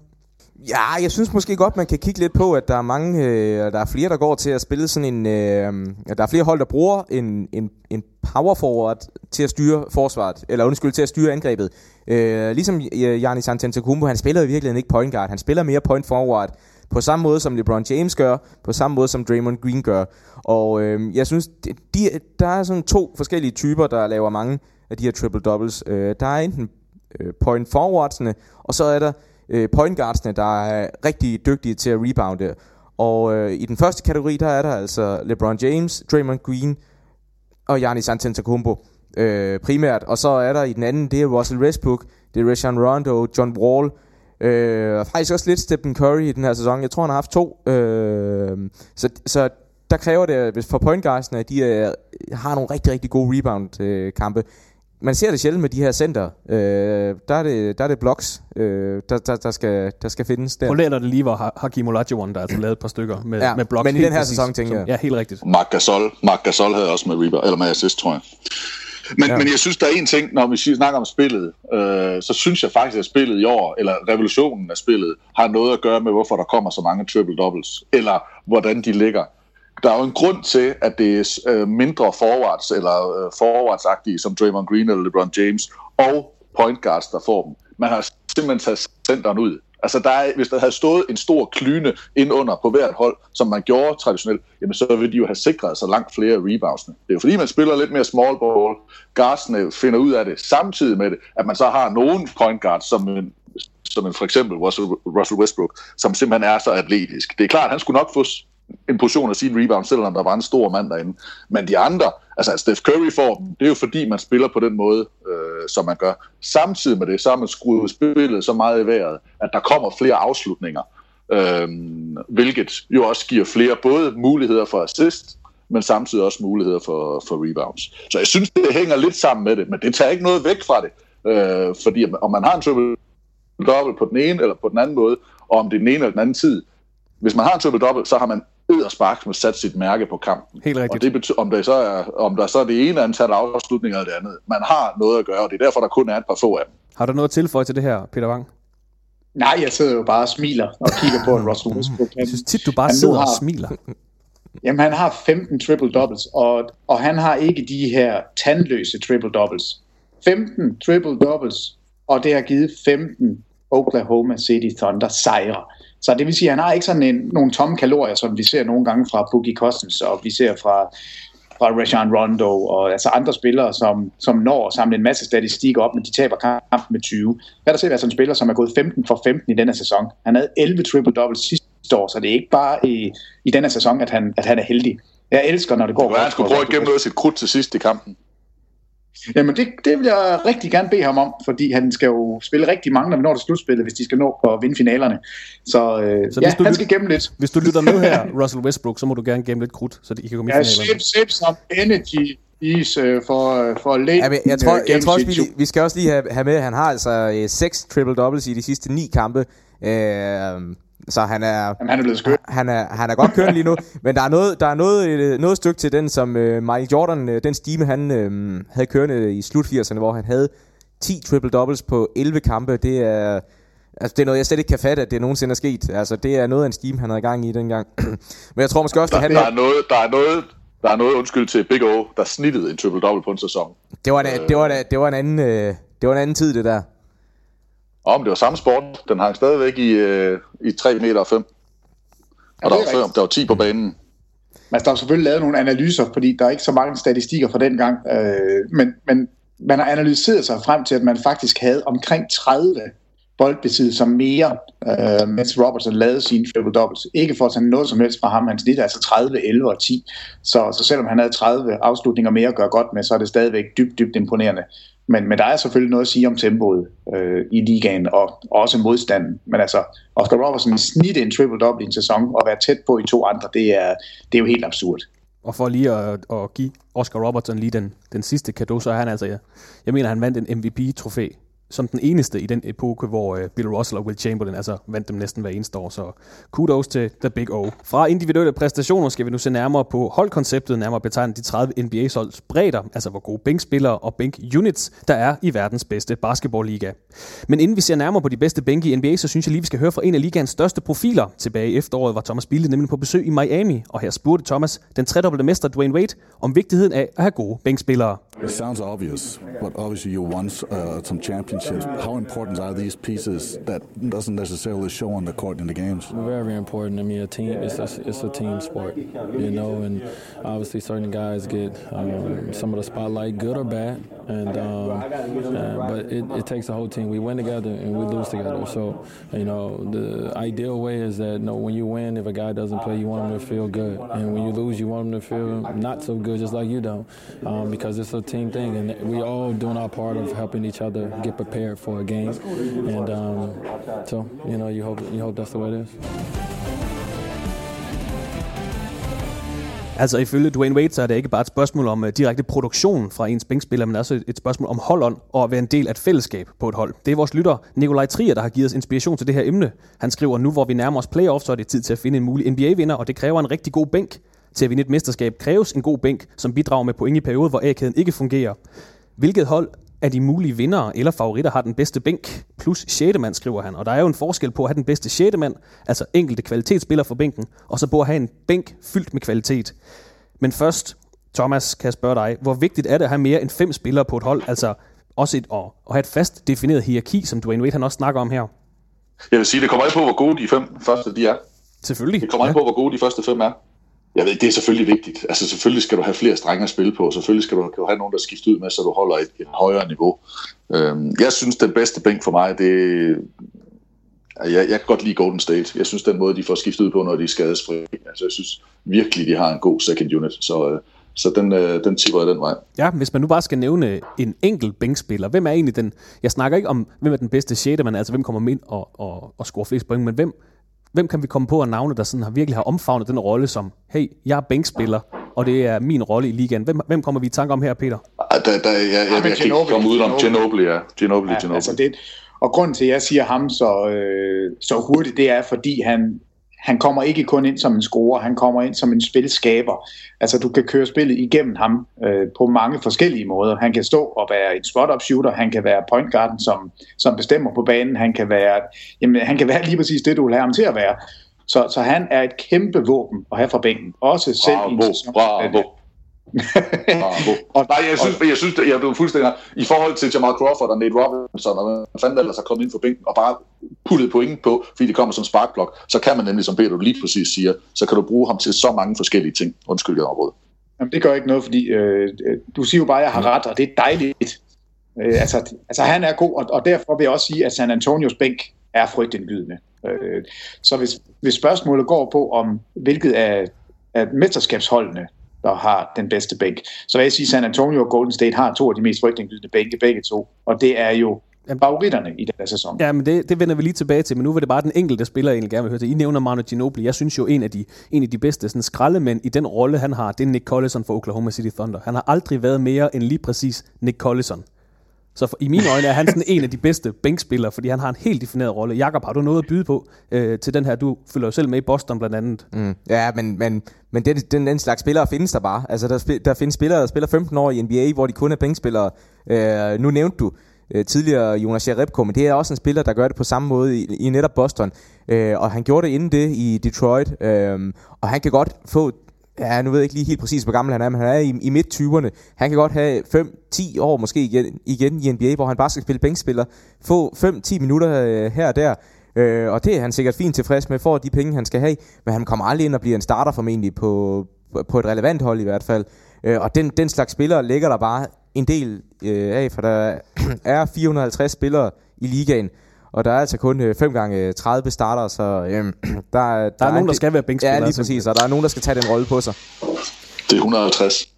Ja, jeg synes måske godt, man kan kigge lidt på, at der er mange, øh, der er flere, der går til at spille sådan en, øh, der er flere hold, der bruger en, en, en power forward til at styre forsvaret, eller undskyld, til at styre angrebet. Øh, ligesom øh, Giannis Antetokounmpo, han spiller i virkeligheden ikke point guard, han spiller mere point forward, på samme måde som LeBron James gør, på samme måde som Draymond Green gør. Og øh, jeg synes, de, der er sådan to forskellige typer, der laver mange af de her triple-doubles. Øh, der er enten øh, point forwardsene, og så er der øh, point guardsne, der er rigtig dygtige til at rebounde. Og øh, i den første kategori, der er der altså LeBron James, Draymond Green og Giannis Antetokounmpo øh, primært. Og så er der i den anden, det er Russell Westbrook, det er Rajon Rondo, John Wall, øh, faktisk også lidt Stephen Curry i den her sæson. Jeg tror, han har haft to. Øh, så, så der kræver det, hvis for point guardsne, at de øh, har nogle rigtig, rigtig gode rebound-kampe. Øh, man ser det sjældent med de her center. Øh, der, er det, der er det blocks, øh, der, der, der, skal, der skal findes der. Prøv det lige, hvor Hakim Olajuwon, der altså lavet et par stykker med, ja, med blocks. Men i den her præcis, sæson, tænker jeg. Ja, helt rigtigt. Marc Gasol, Marc Gasol havde også med rebound, eller med assist, tror jeg. Men, ja. men jeg synes, der er en ting, når vi snakker om spillet, øh, så synes jeg faktisk, at spillet i år, eller revolutionen af spillet, har noget at gøre med, hvorfor der kommer så mange triple-doubles, eller hvordan de ligger der er jo en grund til, at det er øh, mindre forwards eller øh, forwardsagtige som Draymond Green eller LeBron James og point guards, der får dem. Man har simpelthen taget centeren ud. Altså, der er, hvis der havde stået en stor klyne ind under på hvert hold, som man gjorde traditionelt, jamen så ville de jo have sikret sig langt flere reboundsene. Det er jo fordi, man spiller lidt mere small ball. Guardsene finder ud af det samtidig med det, at man så har nogle point guards, som en, som en for eksempel Russell, Russell Westbrook, som simpelthen er så atletisk. Det er klart, at han skulle nok få en portion af sin rebound, selvom der var en stor mand derinde. Men de andre, altså Steph Curry får dem, det er jo fordi, man spiller på den måde, øh, som man gør. Samtidig med det, så har man skruet spillet så meget i vejret, at der kommer flere afslutninger, øh, hvilket jo også giver flere både muligheder for assist, men samtidig også muligheder for, for rebounds. Så jeg synes, det hænger lidt sammen med det, men det tager ikke noget væk fra det. Øh, fordi om man har en triple double på den ene eller på den anden måde, og om det er den ene eller den anden tid, hvis man har en triple double, så har man spark med sat sit mærke på kampen. Helt rigtigt. Og det betyder, om, det så er, om der så er det ene antal afslutninger eller det andet. Man har noget at gøre, og det er derfor, der kun er et par få af dem. Har du noget at tilføje til det her, Peter Wang? Nej, jeg sidder jo bare og smiler og kigger på, at Russell Westbrook... Jeg synes tit, du bare sidder har, og smiler. Jamen, han har 15 triple-doubles, og, og han har ikke de her tandløse triple-doubles. 15 triple-doubles, og det har givet 15 Oklahoma City Thunder sejre. Så det vil sige, at han har ikke sådan en, nogle tomme kalorier, som vi ser nogle gange fra Boogie Cousins, og vi ser fra, fra Rajon Rondo, og altså andre spillere, som, som når at samle en masse statistikker op, men de taber kampen med 20. Her der ser vi altså en spiller, som er gået 15 for 15 i denne sæson. Han havde 11 triple-doubles sidste år, så det er ikke bare i, i denne sæson, at han, at han er heldig. Jeg elsker, når det går... Ja, han skulle prøve at gennemløse sit krudt til sidst i kampen. Jamen det, det vil jeg rigtig gerne bede ham om, fordi han skal jo spille rigtig mange, når vi når til slutspillet, hvis de skal nå på at vinde finalerne. Så, øh, så ja, han skal gemme lidt. Hvis du lytter med her, Russell Westbrook, så må du gerne gemme lidt krudt, så de kan komme ja, i finalerne. Ja, save some energy is uh, for, for late ja, men jeg tror, uh, jeg tror også, vi, vi skal også lige have, have med, at han har altså 6 uh, triple-doubles i de sidste 9 kampe. Uh, så han er, Jamen, han er blevet skøn. Han er, han er godt kørende lige nu. men der er noget, der er noget, øh, noget stykke til den, som uh, Michael Jordan, uh, den stime, han uh, havde kørende i slut 80'erne, hvor han havde 10 triple-doubles på 11 kampe, det er... Altså, det er noget, jeg slet ikke kan fatte, at det nogensinde er sket. Altså, det er noget af en scheme, han havde i gang i dengang. Men jeg tror måske også, Der, det der, handler... er noget, der er noget, der er noget undskyld til Big O, der snittede en triple-double på en sæson. Det var, en, det, var, det, var en anden, øh, det var en anden tid, det der. Om det var samme sport, den hang stadigvæk i, øh, i 3 meter og 5. Og der var, før, der var 10 på banen. Men der er selvfølgelig lavet nogle analyser, fordi der er ikke så mange statistikker fra den gang. Øh, men, men man har analyseret sig frem til, at man faktisk havde omkring 30 boldbesiddelser mere, øh, mens Robertson lavede sine triple doubles. Ikke for at tage noget som helst fra ham, han snit altså 30, 11 og 10. Så, så selvom han havde 30 afslutninger mere at gøre godt med, så er det stadigvæk dybt, dybt imponerende. Men, men der er selvfølgelig noget at sige om tempoet øh, i ligaen, og, og også modstanden. Men altså, Oscar Robertson snit en triple-double i en sæson, og være tæt på i to andre, det er, det er jo helt absurd. Og for lige at, at give Oscar Robertson lige den, den sidste kado, så er han altså, jeg, jeg mener, han vandt en MVP-trofæ som den eneste i den epoke, hvor øh, Bill Russell og Will Chamberlain altså vandt dem næsten hver eneste år. Så kudos til The Big O. Fra individuelle præstationer skal vi nu se nærmere på holdkonceptet, nærmere betegnet de 30 NBA-holds bredder, altså hvor gode bænkspillere og bænk-units, der er i verdens bedste basketballliga. Men inden vi ser nærmere på de bedste bænke i NBA, så synes jeg lige, vi skal høre fra en af ligaens største profiler. Tilbage i efteråret var Thomas Bilde nemlig på besøg i Miami, og her spurgte Thomas den tredobbelte mester Dwayne Wade om vigtigheden af at have gode bænkspillere. It sounds obvious, but obviously you won uh, some championships. How important are these pieces that doesn't necessarily show on the court in the games? Very important. I mean, a team it's a, it's a team sport, you know, and obviously certain guys get um, some of the spotlight, good or bad, and um, uh, but it, it takes a whole team. We win together and we lose together. So you know, the ideal way is that you know, when you win, if a guy doesn't play, you want him to feel good, and when you lose, you want him to feel not so good, just like you don't, um, because it's a team thing, and we all doing our part of helping each other get prepared for a game, and um, so you know, you hope you hope that's the way it is. Altså ifølge Dwayne Wade, så er det ikke bare et spørgsmål om uh, direkte produktion fra ens bænkspiller, men også et, et spørgsmål om holdånd og at være en del af et fællesskab på et hold. Det er vores lytter, Nikolaj Trier, der har givet os inspiration til det her emne. Han skriver, nu hvor vi nærmer os playoffs, så er det tid til at finde en mulig NBA-vinder, og det kræver en rigtig god bænk. Til at vinde et mesterskab kræves en god bænk, som bidrager med point i perioder, hvor A-kæden ikke fungerer. Hvilket hold af de mulige vindere eller favoritter har den bedste bænk, plus 6. mand, skriver han. Og der er jo en forskel på at have den bedste 6. mand, altså enkelte kvalitetsspillere for bænken, og så på at have en bænk fyldt med kvalitet. Men først, Thomas, kan jeg spørge dig, hvor vigtigt er det at have mere end fem spillere på et hold, altså også et, at, at have et fast defineret hierarki, som Dwayne Wade han også snakker om her? Jeg vil sige, det kommer ikke på, hvor gode de fem første de er. Selvfølgelig. Det kommer ikke ja. på, hvor gode de første fem er. Jeg ved, det er selvfølgelig vigtigt. Altså selvfølgelig skal du have flere strenge at spille på. Selvfølgelig skal du, kan du have nogen, der skifter ud med, så du holder et, et højere niveau. Øhm, jeg synes, den bedste bænk for mig, det jeg, jeg kan godt lide Golden State. Jeg synes, den måde, de får skiftet ud på, når de er skadesfri. Altså, jeg synes virkelig, de har en god second unit. Så, øh, så den, øh, den tipper jeg den vej. Ja, hvis man nu bare skal nævne en enkelt bænkspiller, hvem er egentlig den... Jeg snakker ikke om, hvem er den bedste sjette, men altså hvem kommer ind og, og, og scorer flest point, men hvem, hvem kan vi komme på at navne, der sådan har virkelig har omfavnet den rolle som, hey, jeg er bænkspiller, og det er min rolle i ligaen. Hvem, hvem kommer vi i tanke om her, Peter? Ah, Der, der, jeg, jeg, jeg, jeg kan ikke komme udenom Ginobili, ja. Ginobili, Ja, Ginobili. altså det, og grunden til, at jeg siger ham så, øh, så hurtigt, det er, fordi han, han kommer ikke kun ind som en scorer, han kommer ind som en spilskaber. Altså du kan køre spillet igennem ham øh, på mange forskellige måder. Han kan stå og være en spot-up shooter, han kan være point guarden, som, som bestemmer på banen, han kan, være, jamen, han kan være lige præcis det, du vil have ham til at være. Så, så han er et kæmpe våben at have fra bænken. Også selv i en Bravo, sæson. bravo og Nej, jeg synes, jeg synes, jeg blev fuldstændig i forhold til Jamal Crawford og Nate Robinson, og hvad fanden ellers har kommet ind for bænken, og bare puttet point på, fordi det kommer som sparkblok, så kan man nemlig, som Peter lige præcis siger, så kan du bruge ham til så mange forskellige ting. Undskyld, jeg afbrød. Jamen, det gør ikke noget, fordi øh, du siger jo bare, at jeg har ret, og det er dejligt. Øh, altså, altså, han er god, og, og derfor vil jeg også sige, at San Antonios bænk er frygtindgydende. Øh, så hvis, hvis spørgsmålet går på, om hvilket af, af mesterskabsholdene, der har den bedste bænk, så jeg sige, at San Antonio og Golden State har to af de mest frygtindgydende bænke, begge to. Og det er jo favoritterne i den her sæson. Ja, men det, det vender vi lige tilbage til, men nu var det bare den enkelte spiller, jeg egentlig gerne vil høre til. I nævner Manu Ginobili. Jeg synes jo, en af de, en af de bedste sådan, skraldemænd i den rolle, han har, det er Nick Collison for Oklahoma City Thunder. Han har aldrig været mere end lige præcis Nick Collison. Så for, i mine øjne er han sådan en af de bedste bænkspillere, fordi han har en helt defineret rolle. Jakob, har du noget at byde på øh, til den her? Du følger jo selv med i Boston blandt andet. Mm. Ja, men, men, men den, den, den slags spillere findes der bare. Altså, der, der findes spillere, der spiller 15 år i NBA, hvor de kun er bænkspillere. Øh, nu nævnte du øh, tidligere Jonas Jerebko, men det er også en spiller, der gør det på samme måde i, i netop Boston. Øh, og han gjorde det inden det i Detroit, øh, og han kan godt få Ja, nu ved jeg ikke lige helt præcis, hvor gammel han er, men han er i, i midt-20'erne. Han kan godt have 5-10 år måske igen, igen i NBA, hvor han bare skal spille bænkspiller. Få 5-10 minutter øh, her og der. Øh, og det er han sikkert fint tilfreds med, for de penge, han skal have. Men han kommer aldrig ind og bliver en starter formentlig på, på et relevant hold i hvert fald. Øh, og den, den slags spillere ligger der bare en del øh, af, for der er 450 spillere i ligaen. Og der er altså kun 5 øh, gange 30 starter, så øh, der, der, der er nogen, der skal være bænkspillere. Ja, lige præcis, og der er nogen, der skal tage den rolle på sig. Det er 150.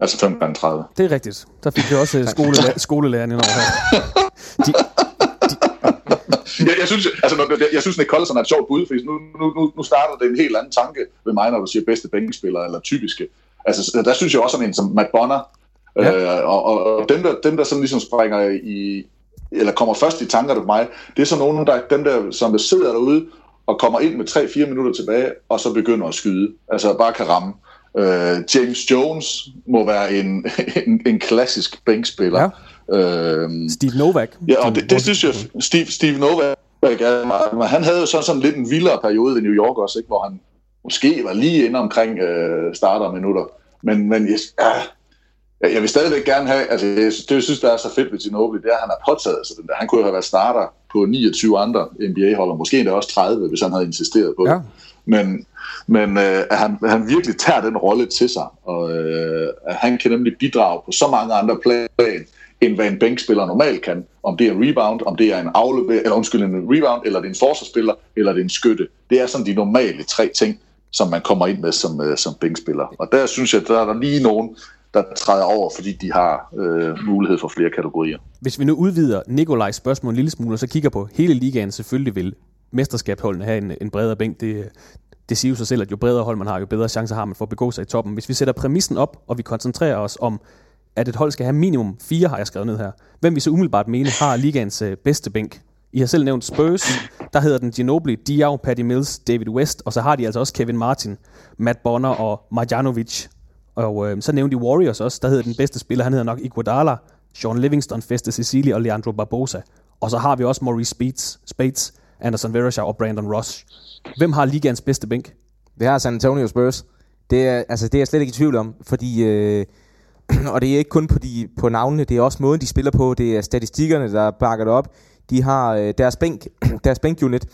Altså 5 gange 30. Det er rigtigt. Der fik vi også skolelærer, skolelæreren ind over her. De, jeg, jeg, synes, altså, når, jeg synes, Nick Collison er et sjovt bud, fordi nu, nu, nu starter det en helt anden tanke ved mig, når du siger bedste bænkspillere eller typiske. Altså, der synes jeg også sådan en som Matt Bonner, ja. øh, og, og, og dem, der, dem, der sådan ligesom springer i, eller kommer først i tanker til mig, det er så nogen, der, dem der, som der sidder derude og kommer ind med 3-4 minutter tilbage, og så begynder at skyde. Altså bare kan ramme. Uh, James Jones må være en, en, en klassisk bænkspiller. Ja. Uh, Steve Novak. Ja, og det, det synes jeg, Steve, Steve Novak, er, han havde jo sådan, sådan lidt en vildere periode i New York også, ikke, hvor han måske var lige inde omkring uh, starterminutter. Men, men ja, jeg vil stadigvæk gerne have, altså det, det jeg synes, der er så fedt ved Ginobili, det er, at han har påtaget sig den der. Han kunne have været starter på 29 andre NBA-holder, måske endda også 30, hvis han havde insisteret på ja. det. Men, men øh, at han, han virkelig tager den rolle til sig, og øh, at han kan nemlig bidrage på så mange andre plan, end hvad en bænkspiller normalt kan. Om det er en rebound, om det er en aflever, eller undskyld, en rebound, eller det er en forsvarsspiller, eller det er en skytte. Det er sådan de normale tre ting, som man kommer ind med som, øh, som bænkspiller. Og der synes jeg, der er der lige nogen, der træder over, fordi de har øh, mulighed for flere kategorier. Hvis vi nu udvider Nikolajs spørgsmål en lille smule, og så kigger på hele ligaen, selvfølgelig vil mesterskabsholdene have en, en bredere bænk. Det, det siger jo sig selv, at jo bredere hold man har, jo bedre chancer har man for at begå sig i toppen. Hvis vi sætter præmissen op, og vi koncentrerer os om, at et hold skal have minimum fire, har jeg skrevet ned her. Hvem vi så umiddelbart mene har ligaens øh, bedste bænk? I har selv nævnt Spurs, der hedder den Ginobili, Diaw, Patty Mills, David West, og så har de altså også Kevin Martin, Matt Bonner og Marjanovic. Og øh, så nævnte de Warriors også, der hedder den bedste spiller, han hedder nok Iguodala, Sean Livingston, Feste Cecilia og Leandro Barbosa. Og så har vi også Maurice Spades, Spades Anderson Verashaw og Brandon Ross. Hvem har ligaens bedste bænk? Det har San Antonio Spurs. Det er, altså, det er jeg slet ikke i tvivl om, fordi... Øh, og det er ikke kun på, de, på navnene, det er også måden, de spiller på. Det er statistikkerne, der bakker det op. De har øh, deres bænk, deres bænkunit,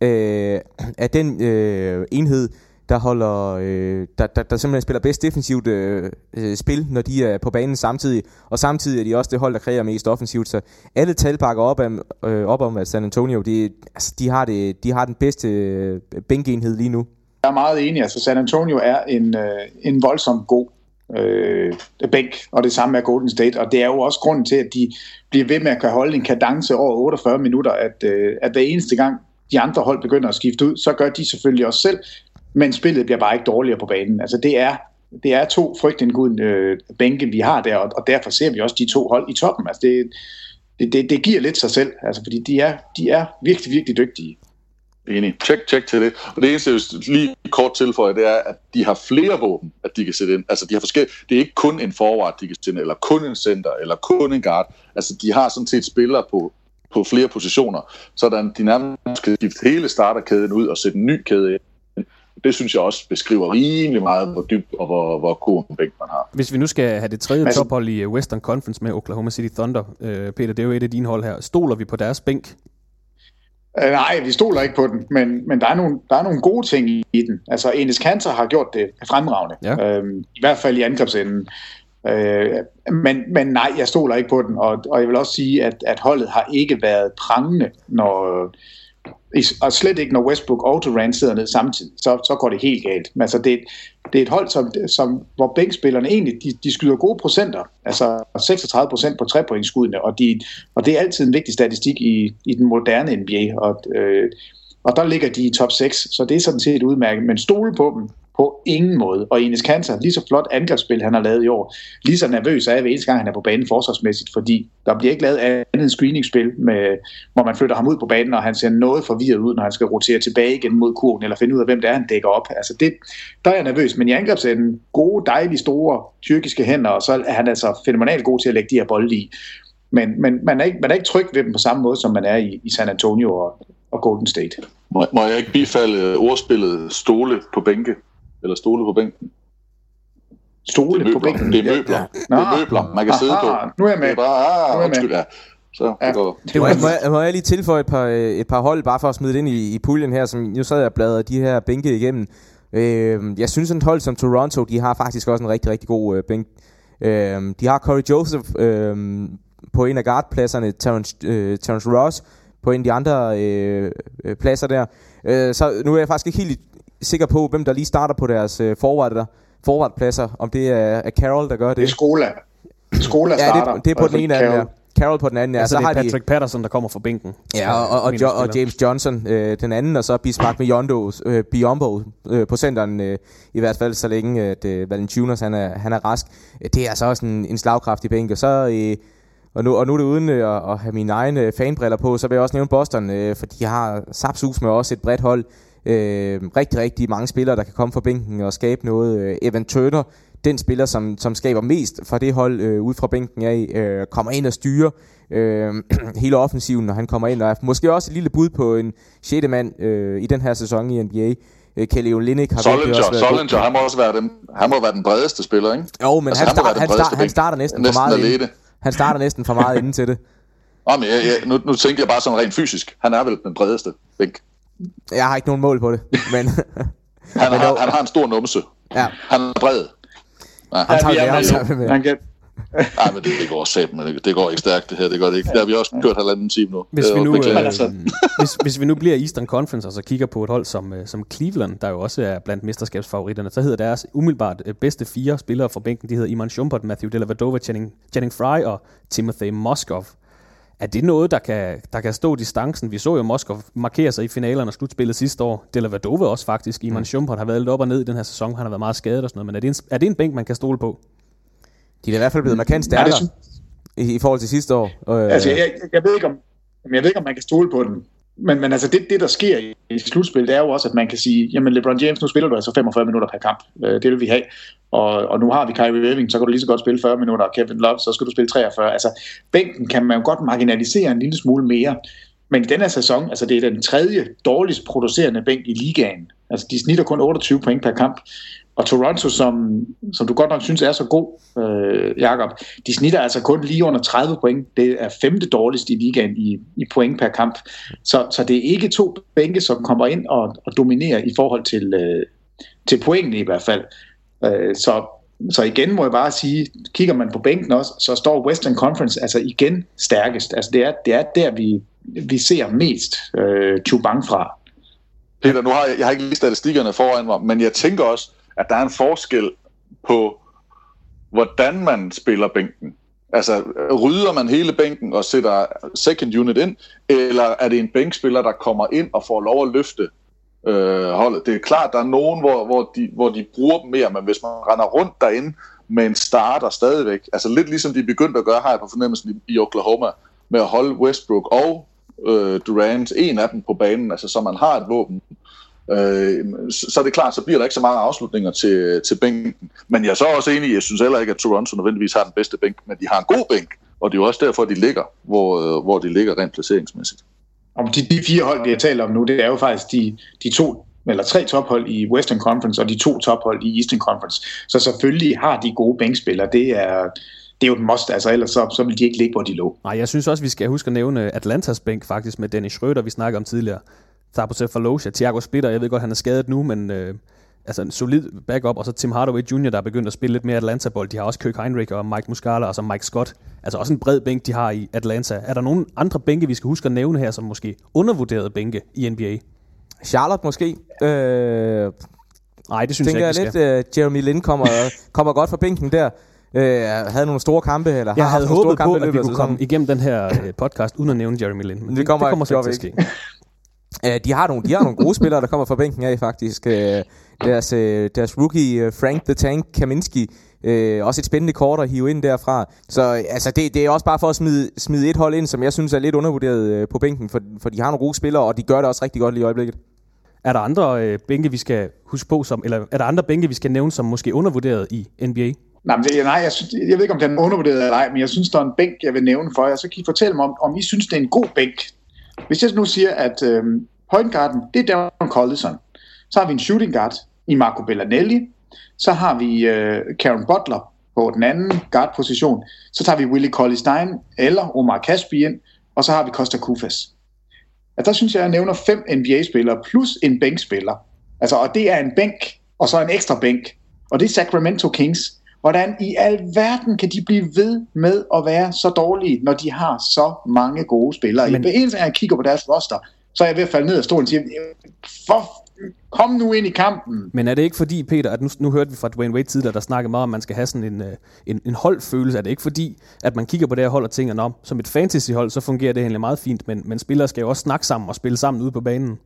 øh, er den øh, enhed, der holder øh, der, der, der simpelthen spiller bedst defensivt øh, øh, spil, når de er på banen samtidig. Og samtidig er de også det hold, der kræver mest offensivt. Så alle tal bakker op om, øh, op om at San Antonio, de, altså, de, har det, de har den bedste øh, bænkenhed lige nu. Jeg er meget enig. Altså San Antonio er en, øh, en voldsom god øh, bænk, og det samme er Golden State. Og det er jo også grunden til, at de bliver ved med at kan holde en kadence over 48 minutter, at, øh, at hver eneste gang de andre hold begynder at skifte ud, så gør de selvfølgelig også selv men spillet bliver bare ikke dårligere på banen. Altså det er, det er to frygtindgudende øh, bænke, vi har der, og, og derfor ser vi også de to hold i toppen. Altså det, det, det, det giver lidt sig selv, altså fordi de er, de er virkelig, virkelig dygtige. Enig. Tjek, tjek til det. Og det eneste, jeg lige kort tilføje, det er, at de har flere våben, at de kan sætte ind. Altså, de har forskellige... Det er ikke kun en forward, de kan sætte ind, eller kun en center, eller kun en guard. Altså, de har sådan set spillere på, på flere positioner, så de nærmest kan skifte hele starterkæden ud og sætte en ny kæde ind det synes jeg også beskriver rimelig meget, hvor dyb og hvor, hvor god en bænk man har. Hvis vi nu skal have det tredje altså, tophold i Western Conference med Oklahoma City Thunder, øh, Peter, det er jo et af dine hold her. Stoler vi på deres bænk? Øh, nej, vi stoler ikke på den, men, men der, er nogle, der er nogle gode ting i, i den. Altså, Enes Kanter har gjort det fremragende, ja. øhm, i hvert fald i angrebsenden. Øh, men, men nej, jeg stoler ikke på den, og, og jeg vil også sige, at, at holdet har ikke været prangende, når, og slet ikke, når Westbrook og Durant sidder ned samtidig, så, så går det helt galt. Men altså, det, det er et hold, som, som, hvor bænkspillerne egentlig, de, de skyder gode procenter, altså 36 procent på trepointskuddene, og, de, og det er altid en vigtig statistik i, i den moderne NBA, og, øh, og der ligger de i top 6, så det er sådan set udmærket, men stole på dem, på ingen måde. Og Enes Kanter, lige så flot angrebsspil, han har lavet i år, lige så nervøs er jeg hver eneste gang, han er på banen forsvarsmæssigt, fordi der bliver ikke lavet andet end screeningsspil, med, hvor man flytter ham ud på banen, og han ser noget forvirret ud, når han skal rotere tilbage igen mod kurven, eller finde ud af, hvem det er, han dækker op. Altså det, der er jeg nervøs, men i angrebsenden, gode, dejlige, store tyrkiske hænder, og så er han altså fænomenalt god til at lægge de her bolde i. Men, men man, er ikke, man er ikke tryg ved dem på samme måde, som man er i, i San Antonio og, og Golden State. Må, må jeg ikke bifalde øh, ordspillet stole på bænke? Eller stole på bænken? Stole det er på møbler. bænken? Det er møbler. Ja. Det er møbler, man kan sidde på. Aha, nu er jeg med. Det er bare, Nu er ah, jeg undskyld, med. ja. Så, det går. Det må, jeg, må, jeg, må jeg lige tilføje et par, øh, et par hold, bare for at smide det ind i, i puljen her, som nu sad jeg og bladrede de her bænke igennem. Øh, jeg synes, at et hold som Toronto, de har faktisk også en rigtig, rigtig god øh, bænk. Øh, de har Corey Joseph øh, på en af guardpladserne, Terrence, øh, Terrence Ross på en af de andre øh, øh, pladser der. Øh, så nu er jeg faktisk ikke helt sikker på, hvem der lige starter på deres øh, forward der, forwardpladser, om det er, er Carroll, der gør det. Det er Skola. Skola Ja, starter. det, det er på den ene af dem, ja. Carroll på den anden, ja. altså, så det har er de, Patrick Patterson, der kommer fra bænken. Ja, og, og, og, jo, og. James Johnson øh, den anden, og så Bismarck Biondo, øh, Biombo øh, på centeren, øh, i hvert fald så længe at øh, Valanciunas han er, han er rask. Øh, Det er altså også en, en slagkraftig bænk, og så... Øh, og nu, og nu er det uden øh, at, at have mine egne øh, fanbriller på, så vil jeg også nævne Boston, øh, for de har sapsus med også et bredt hold. Øh, rigtig, rigtig mange spillere, der kan komme fra bænken og skabe noget. Øh, Evan Turner, den spiller, som, som skaber mest fra det hold øh, ud fra bænken af, øh, kommer ind og styrer øh, hele offensiven, når han kommer ind, og er måske også et lille bud på en 6. mand øh, i den her sæson i NBA. Øh, Kelly Olynyk har Solinger, også været. Solinger, han må også være den, han må være den bredeste spiller, ikke? Jo, men altså, han, start, han, start, han starter næsten, næsten for meget alene. inden. Han starter næsten for meget inden til det. Nå, men jeg, jeg, nu, nu tænker jeg bare sådan rent fysisk. Han er vel den bredeste bænk. Jeg har ikke nogen mål på det, men... Han, Men har, han har en stor numse. Ja. Han er bred. Ja. Han tager er det nu. med. Han kan, Ej, men det, det går sæt, men det, det går ikke stærkt, det her. Det går det ikke. Det har vi også kørt halvanden time nu. Hvis vi, jo nu, øh, altså- hvis, hvis vi nu bliver i Eastern Conference og så kigger på et hold som, øh, som Cleveland, der jo også er blandt mesterskabsfavoritterne, så hedder deres umiddelbart øh, bedste fire spillere fra bænken, de hedder Iman Shumpert, Matthew Dellavedova, Channing, Channing Fry og Timothy Moskov. Er det noget, der kan, der kan stå distancen? Vi så jo Moskov markere sig i finalerne og slutspillet sidste år. Dellavedova også faktisk. Iman Mm. Shumpert har været lidt op og ned i den her sæson. Han har været meget skadet og sådan noget. Men er det en, er det en bænk, man kan stole på? De er i hvert fald blevet markant Ja, det stærkere synes- i, i forhold til sidste år. Øh, Altså, jeg, jeg, ved ikke, om, jeg ved ikke, om man kan stole på den. Men, men altså, det, det, der sker i, i det er jo også, at man kan sige, jamen LeBron James, nu spiller du altså 45 minutter per kamp. Øh, det vil vi have. Og, og nu har vi Kyrie Irving, så kan du lige så godt spille 40 minutter, og Kevin Love, så skal du spille 43. Altså, bænken kan man jo godt marginalisere en lille smule mere. Men i den her sæson, altså det er den tredje dårligst producerende bænk i ligaen. Altså, de snitter kun 28 point per kamp. Og Toronto, som, som du godt nok synes er så god, øh, Jakob, de snitter altså kun lige under 30 point. Det er femte dårligst i ligaen i, i point per kamp. Så, så det er ikke to bænke, som kommer ind og, og dominerer i forhold til, øh, til pointene i hvert fald. Øh, så, så igen må jeg bare sige, kigger man på bænken også, så står Western Conference altså igen stærkest. Altså det er, det er der, vi, vi ser mest øh, Chubang fra. Peter, nu har jeg, jeg har ikke lige statistikkerne foran mig, men jeg tænker også, at der er en forskel på, hvordan man spiller bænken. Altså, rydder man hele bænken og sætter second unit ind, eller er det en bænkspiller, der kommer ind og får lov at løfte øh, holdet? Det er klart, der er nogen, hvor, hvor, de, hvor de bruger dem mere, men hvis man render rundt derinde med en starter stadigvæk, altså lidt ligesom de begyndte at gøre, har jeg på fornemmelsen i, i Oklahoma, med at holde Westbrook og øh, Durant, en af dem på banen, altså så man har et våben, øh, så, så er det klart, så bliver der ikke så mange afslutninger til, til bænken. Men jeg er så også enig, jeg synes heller ikke, at Toronto nødvendigvis har den bedste bænk, men de har en god bænk, og det er jo også derfor, de ligger, hvor, øh, hvor de ligger rent placeringsmæssigt. Om de, de fire hold, vi har talt om nu, det er jo faktisk de, de to eller tre tophold i Western Conference og de to tophold i Eastern Conference. Så selvfølgelig har de gode bænkspillere. Det er, det er jo et must, altså ellers så, så vil de ikke ligge, hvor de lå. Nej, jeg synes også, vi skal huske at nævne Atlantas bænk faktisk med Dennis Schröder, vi snakkede om tidligere. Thabo Sefolosha, Thiago Splitter, jeg ved godt, han er skadet nu, men øh, altså en solid backup, og så Tim Hardaway Jr., der er begyndt at spille lidt mere Atlanta-bold. De har også Kirk Heinrich og Mike Muscala og så Mike Scott. Altså også en bred bænk, de har i Atlanta. Er der nogen andre bænke, vi skal huske at nævne her, som måske undervurderede bænke i NBA? Charlotte måske. Øh, Nej, det synes tænker jeg ikke, vi lidt, uh, Jeremy Lin kommer, kommer godt fra bænken der. Uh, havde nogle store kampe, eller Jeg har havde store håbet på, kampe i at vi kunne komme igennem den her øh, podcast uden at nævne Jeremy Lin. Men det, det kommer, det kommer ikke til at ske. Uh, de, har nogle, de har nogle gode spillere, der kommer fra bænken af, faktisk. Uh, deres, uh, deres rookie, uh, Frank the Tank Kaminski, uh, også et spændende kort at hive ind derfra. Så uh, altså, det, det er også bare for at smide, smide et hold ind, som jeg synes er lidt undervurderet uh, på bænken, for, for de har nogle gode spillere, og de gør det også rigtig godt lige i øjeblikket. Er der andre øh, bænke, vi skal huske på, som, eller er der andre bænke, vi skal nævne, som måske er undervurderet i NBA? Nej, men det, nej jeg, synes, jeg ved ikke, om den er undervurderet eller ej, men jeg synes, der er en bænk, jeg vil nævne for jer. Så kan I fortælle mig, om, om I synes, det er en god bænk. Hvis jeg nu siger, at øh, point guarden, det er Darren Collison. Så har vi en shooting guard i Marco Bellanelli. Så har vi øh, Karen Butler på den anden guard-position. Så tager vi Willie Colley Stein eller Omar Caspi ind. Og så har vi Costa Kufas. Altså, der synes jeg, jeg nævner fem NBA-spillere plus en bænkspiller. Altså, og det er en bænk, og så en ekstra bænk. Og det er Sacramento Kings. Hvordan i al verden kan de blive ved med at være så dårlige, når de har så mange gode spillere? Men... I eneste gang jeg kigger på deres roster, så er jeg ved at falde ned af stolen og sige, for kom nu ind i kampen. Men er det ikke fordi, Peter, at nu, nu hørte vi fra Dwayne Wade tidligere, der snakkede meget om, at man skal have sådan en, øh, en, en holdfølelse. Er det ikke fordi, at man kigger på det her hold og tænker, om som et fantasyhold, så fungerer det egentlig meget fint, men, men spillere skal jo også snakke sammen og spille sammen ude på banen?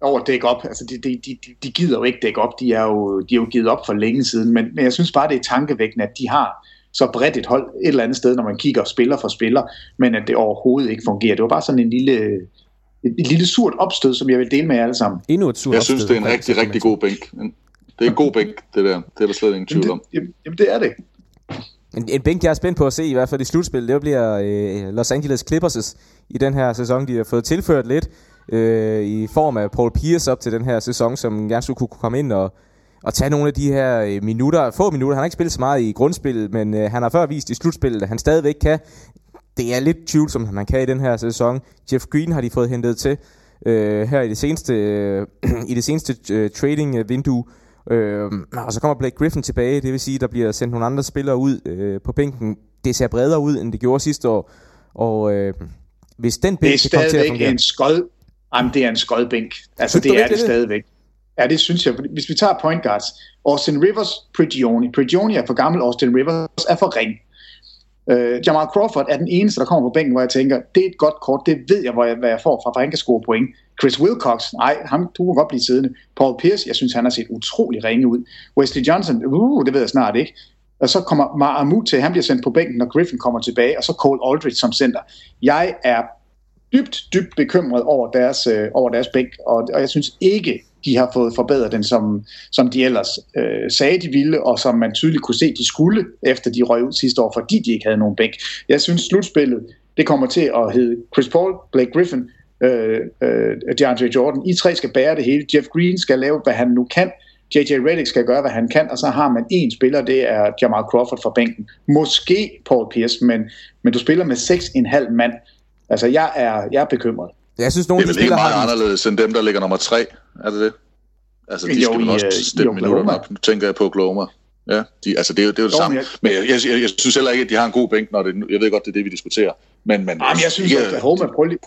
Over dække op. Altså, de, de, de, de gider jo ikke dække op. De er jo, de er jo givet op for længe siden. Men, men jeg synes bare, det er tankevækkende, at de har så bredt et hold et eller andet sted, når man kigger spiller for spiller, men at det overhovedet ikke fungerer. Det var bare sådan en lille, et, et lille surt opstød, som jeg vil dele med jer alle sammen. Endnu et surt Jeg synes, det er en rigtig, rigtig god bænk. Det er en god bænk, det der. Det er der slet ingen tvivl om. Jamen, jamen, det er det. En, en bænk, jeg er spændt på at se, i hvert fald i slutspil, det bliver øh, Los Angeles Clippers' i den her sæson. De har fået tilført lidt øh, i form af Paul Pierce op til den her sæson, som gerne skulle kunne komme ind og, og tage nogle af de her øh, minutter, få minutter. Han har ikke spillet så meget i grundspillet, men øh, han har før vist i slutspillet, at han stadigvæk kan. Det er lidt tvivlsomt, at man kan i den her sæson. Jeff Green har de fået hentet til øh, her i det seneste, øh, i det seneste øh, trading-vindue. Øh, og så kommer Blake Griffin tilbage, det vil sige, at der bliver sendt nogle andre spillere ud øh, på bænken. Det ser bredere ud, end det gjorde sidste år. Og øh, hvis den bænk kan komme til at fungere... en skold, Jamen, det er en skodbænk. Altså, det er det, det stadigvæk. Ja, det synes jeg. Hvis vi tager point guards, Austin Rivers, Prigioni. Prigioni er for gammel, Austin Rivers er for ring. Uh, Jamal Crawford er den eneste, der kommer på bænken, hvor jeg tænker, det er et godt kort, det ved jeg, hvor jeg, hvad jeg får fra, for han kan score point. Chris Wilcox, nej, ham du må godt blive siddende. Paul Pierce, jeg synes, han har set utrolig ringe ud. Wesley Johnson, uh, det ved jeg snart ikke. Og så kommer Mahamud til, han bliver sendt på bænken, når Griffin kommer tilbage, og så Cole Aldridge som center. Jeg er dybt, dybt bekymret over deres, øh, over deres bænk, og, og jeg synes ikke, de har fået forbedret den, som, som de ellers øh, sagde, de ville, og som man tydeligt kunne se, de skulle, efter de røg ud sidste år, fordi de ikke havde nogen bænk. Jeg synes, slutspillet, det kommer til at hedde Chris Paul, Blake Griffin, øh, øh, DeAndre Jordan. I tre skal bære det hele. Jeff Green skal lave, hvad han nu kan. JJ Redick skal gøre, hvad han kan, og så har man en spiller, det er Jamal Crawford fra bænken. Måske Paul Pierce, men, men du spiller med 6,5 mand. Altså, jeg er, jeg er bekymret. Jeg synes, nogle det er vel ikke meget har anderledes end dem, der ligger nummer tre. Er det det? Altså, de jo, skal vel også øh, stemme minutter op. Nu tænker jeg på Oklahoma. Ja, de, altså det er jo det, er jo det samme. Jeg, men jeg, jeg, jeg, jeg, synes heller ikke, at de har en god bænk, når det, jeg ved godt, det er det, vi diskuterer. Men, men, Jamen, jeg synes, at Oklahoma, prøv lige,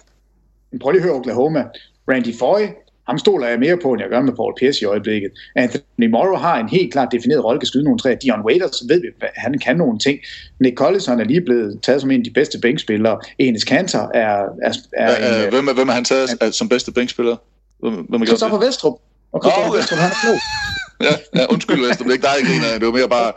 prøv lige at høre Oklahoma. Randy Foy, ham stoler jeg mere på, end jeg gør med Paul Pierce i øjeblikket. Anthony Morrow har en helt klart defineret rolle, kan skyde nogle træer. Dion Waiters ved vi, han kan nogle ting. Nick Collison er lige blevet taget som en af de bedste bænkspillere. Enes Kanter er... er, er en, hvem, er, hvem er han taget han, som bedste bænkspiller? Hvem, hvem er Christopher Vestrup. Og Christopher oh, Vestrup, han er ja, ja, undskyld Vestrup, det er ikke dig, jeg griner. Det var mere bare...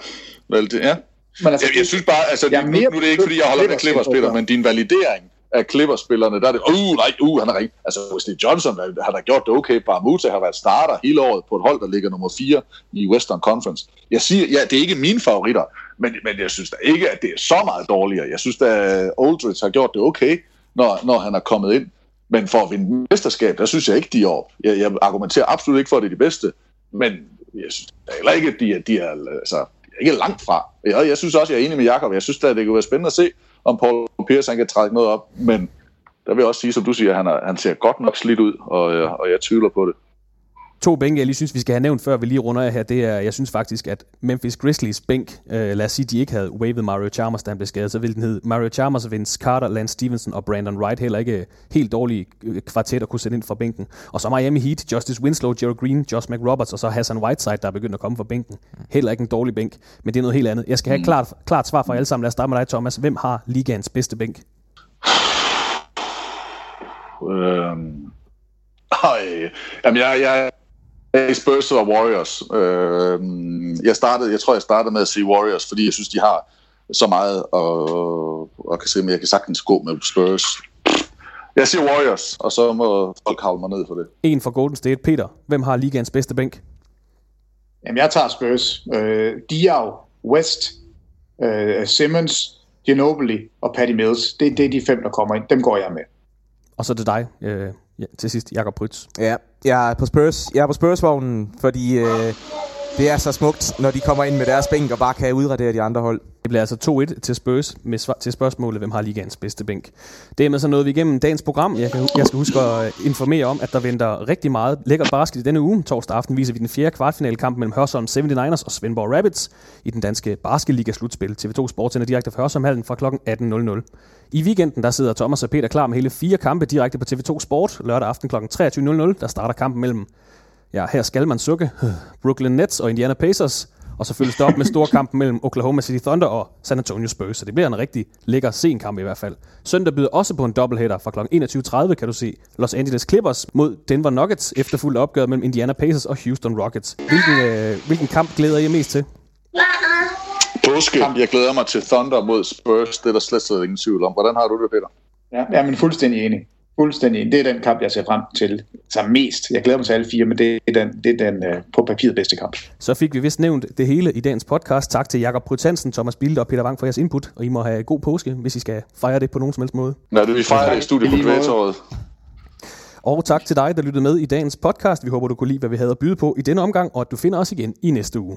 Vel, det, ja. Men altså, jeg, jeg, synes bare, altså, nu, nu, nu er det ikke, fordi jeg holder med Clippers, Peter, men din validering af Clippers-spillerne, der er det, uh, nej, uh, han er ring. Altså, Wesley Johnson har da gjort det okay. Barmuta har været starter hele året på et hold, der ligger nummer 4 i Western Conference. Jeg siger, ja, det er ikke mine favoritter, men, men jeg synes da ikke, at det er så meget dårligere. Jeg synes da, Aldridge har gjort det okay, når, når han er kommet ind. Men for at vinde mesterskab, der synes jeg ikke, de er op. Jeg, jeg argumenterer absolut ikke for, at det er de bedste, men jeg synes heller ikke, at de er, de er, altså, ikke langt fra. Jeg, jeg synes også, jeg er enig med Jakob. Jeg synes at det kunne være spændende at se, om Paul Pierce han kan trække noget op, men der vil jeg også sige, som du siger, han, er, han ser godt nok slidt ud, og, øh, og jeg tvivler på det. To bænke, jeg lige synes, vi skal have nævnt, før vi lige runder af her, det er, jeg synes faktisk, at Memphis Grizzlies bænk, øh, lad os sige, de ikke havde waved Mario Chalmers, da han blev skadet, så ville den hedde Mario Chalmers, Vince Carter, Lance Stevenson og Brandon Wright, heller ikke helt dårlige øh, kvartet at kunne sætte ind fra bænken. Og så Miami Heat, Justice Winslow, Jerry Green, Josh McRoberts, og så Hassan Whiteside, der er begyndt at komme fra bænken. Heller ikke en dårlig bænk, men det er noget helt andet. Jeg skal have et klart, klart svar fra alle sammen. Lad os starte med dig, Thomas. Hvem har ligaens bedste bænk? Øhm, øh, jamen, jeg, jeg, Spurs og Warriors. Øh, jeg, startede, jeg tror, jeg startede med at sige Warriors, fordi jeg synes, de har så meget, og, og kan se, at jeg kan sagtens gå med Spurs. Jeg siger Warriors, og så må folk havle mig ned for det. En for Golden State. Peter, hvem har ligaens bedste bænk? Jamen, jeg tager Spurs. Øh, jo West, øh, Simmons, Ginobili og Patty Mills. Det, det er de fem, der kommer ind. Dem går jeg med. Og så er det dig, øh, ja, til sidst, Jakob Prytz. Ja, jeg er på Spurs. Jeg er på Spurs-vognen, fordi øh, det er så smukt, når de kommer ind med deres bænk og bare kan udradere de andre hold. Det bliver altså 2-1 til Spurs med svar, til spørgsmålet, hvem har ligaens bedste bænk. Det er med så noget vi igennem dagens program. Jeg, kan, jeg skal huske at øh, informere om, at der venter rigtig meget lækker basket i denne uge. Torsdag aften viser vi den fjerde kvartfinale-kamp mellem Hørsholm 79ers og Svendborg Rabbits i den danske basketliga-slutspil. TV2 Sport sender direkte fra Hørsholmhallen fra kl. 18.00. I weekenden der sidder Thomas og Peter klar med hele fire kampe direkte på TV2 Sport. Lørdag aften kl. 23.00 der starter kampen mellem, ja her skal man sukke, Brooklyn Nets og Indiana Pacers. Og så følges det op med storkampen mellem Oklahoma City Thunder og San Antonio Spurs. Så det bliver en rigtig lækker sen kamp i hvert fald. Søndag byder også på en doubleheader fra kl. 21.30, kan du se Los Angeles Clippers mod Denver Nuggets, efterfulgt opgør mellem Indiana Pacers og Houston Rockets. Hvilken, øh, hvilken kamp glæder I mest til? Påske. Jeg glæder mig til Thunder mod Spurs. Det er der slet, slet ingen tvivl om. Hvordan har du det, Peter? Ja, ja men fuldstændig enig. Fuldstændig. Det er den kamp, jeg ser frem til så mest. Jeg glæder mig til alle fire, men det er den, det er den uh, på papiret bedste kamp. Så fik vi vist nævnt det hele i dagens podcast. Tak til Jakob Prytansen, Thomas Bilde og Peter Wang for jeres input. Og I må have god påske, hvis I skal fejre det på nogen som helst måde. Ja, det vi fejrer det i studiet på Kvætåret. Og tak til dig, der lyttede med i dagens podcast. Vi håber, du kunne lide, hvad vi havde at byde på i denne omgang, og at du finder os igen i næste uge.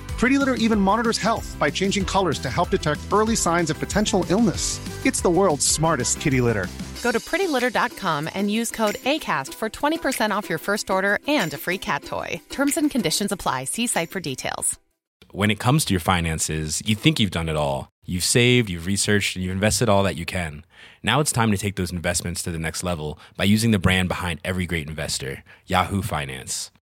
Pretty Litter even monitors health by changing colors to help detect early signs of potential illness. It's the world's smartest kitty litter. Go to prettylitter.com and use code ACAST for 20% off your first order and a free cat toy. Terms and conditions apply. See site for details. When it comes to your finances, you think you've done it all. You've saved, you've researched, and you've invested all that you can. Now it's time to take those investments to the next level by using the brand behind every great investor, Yahoo Finance.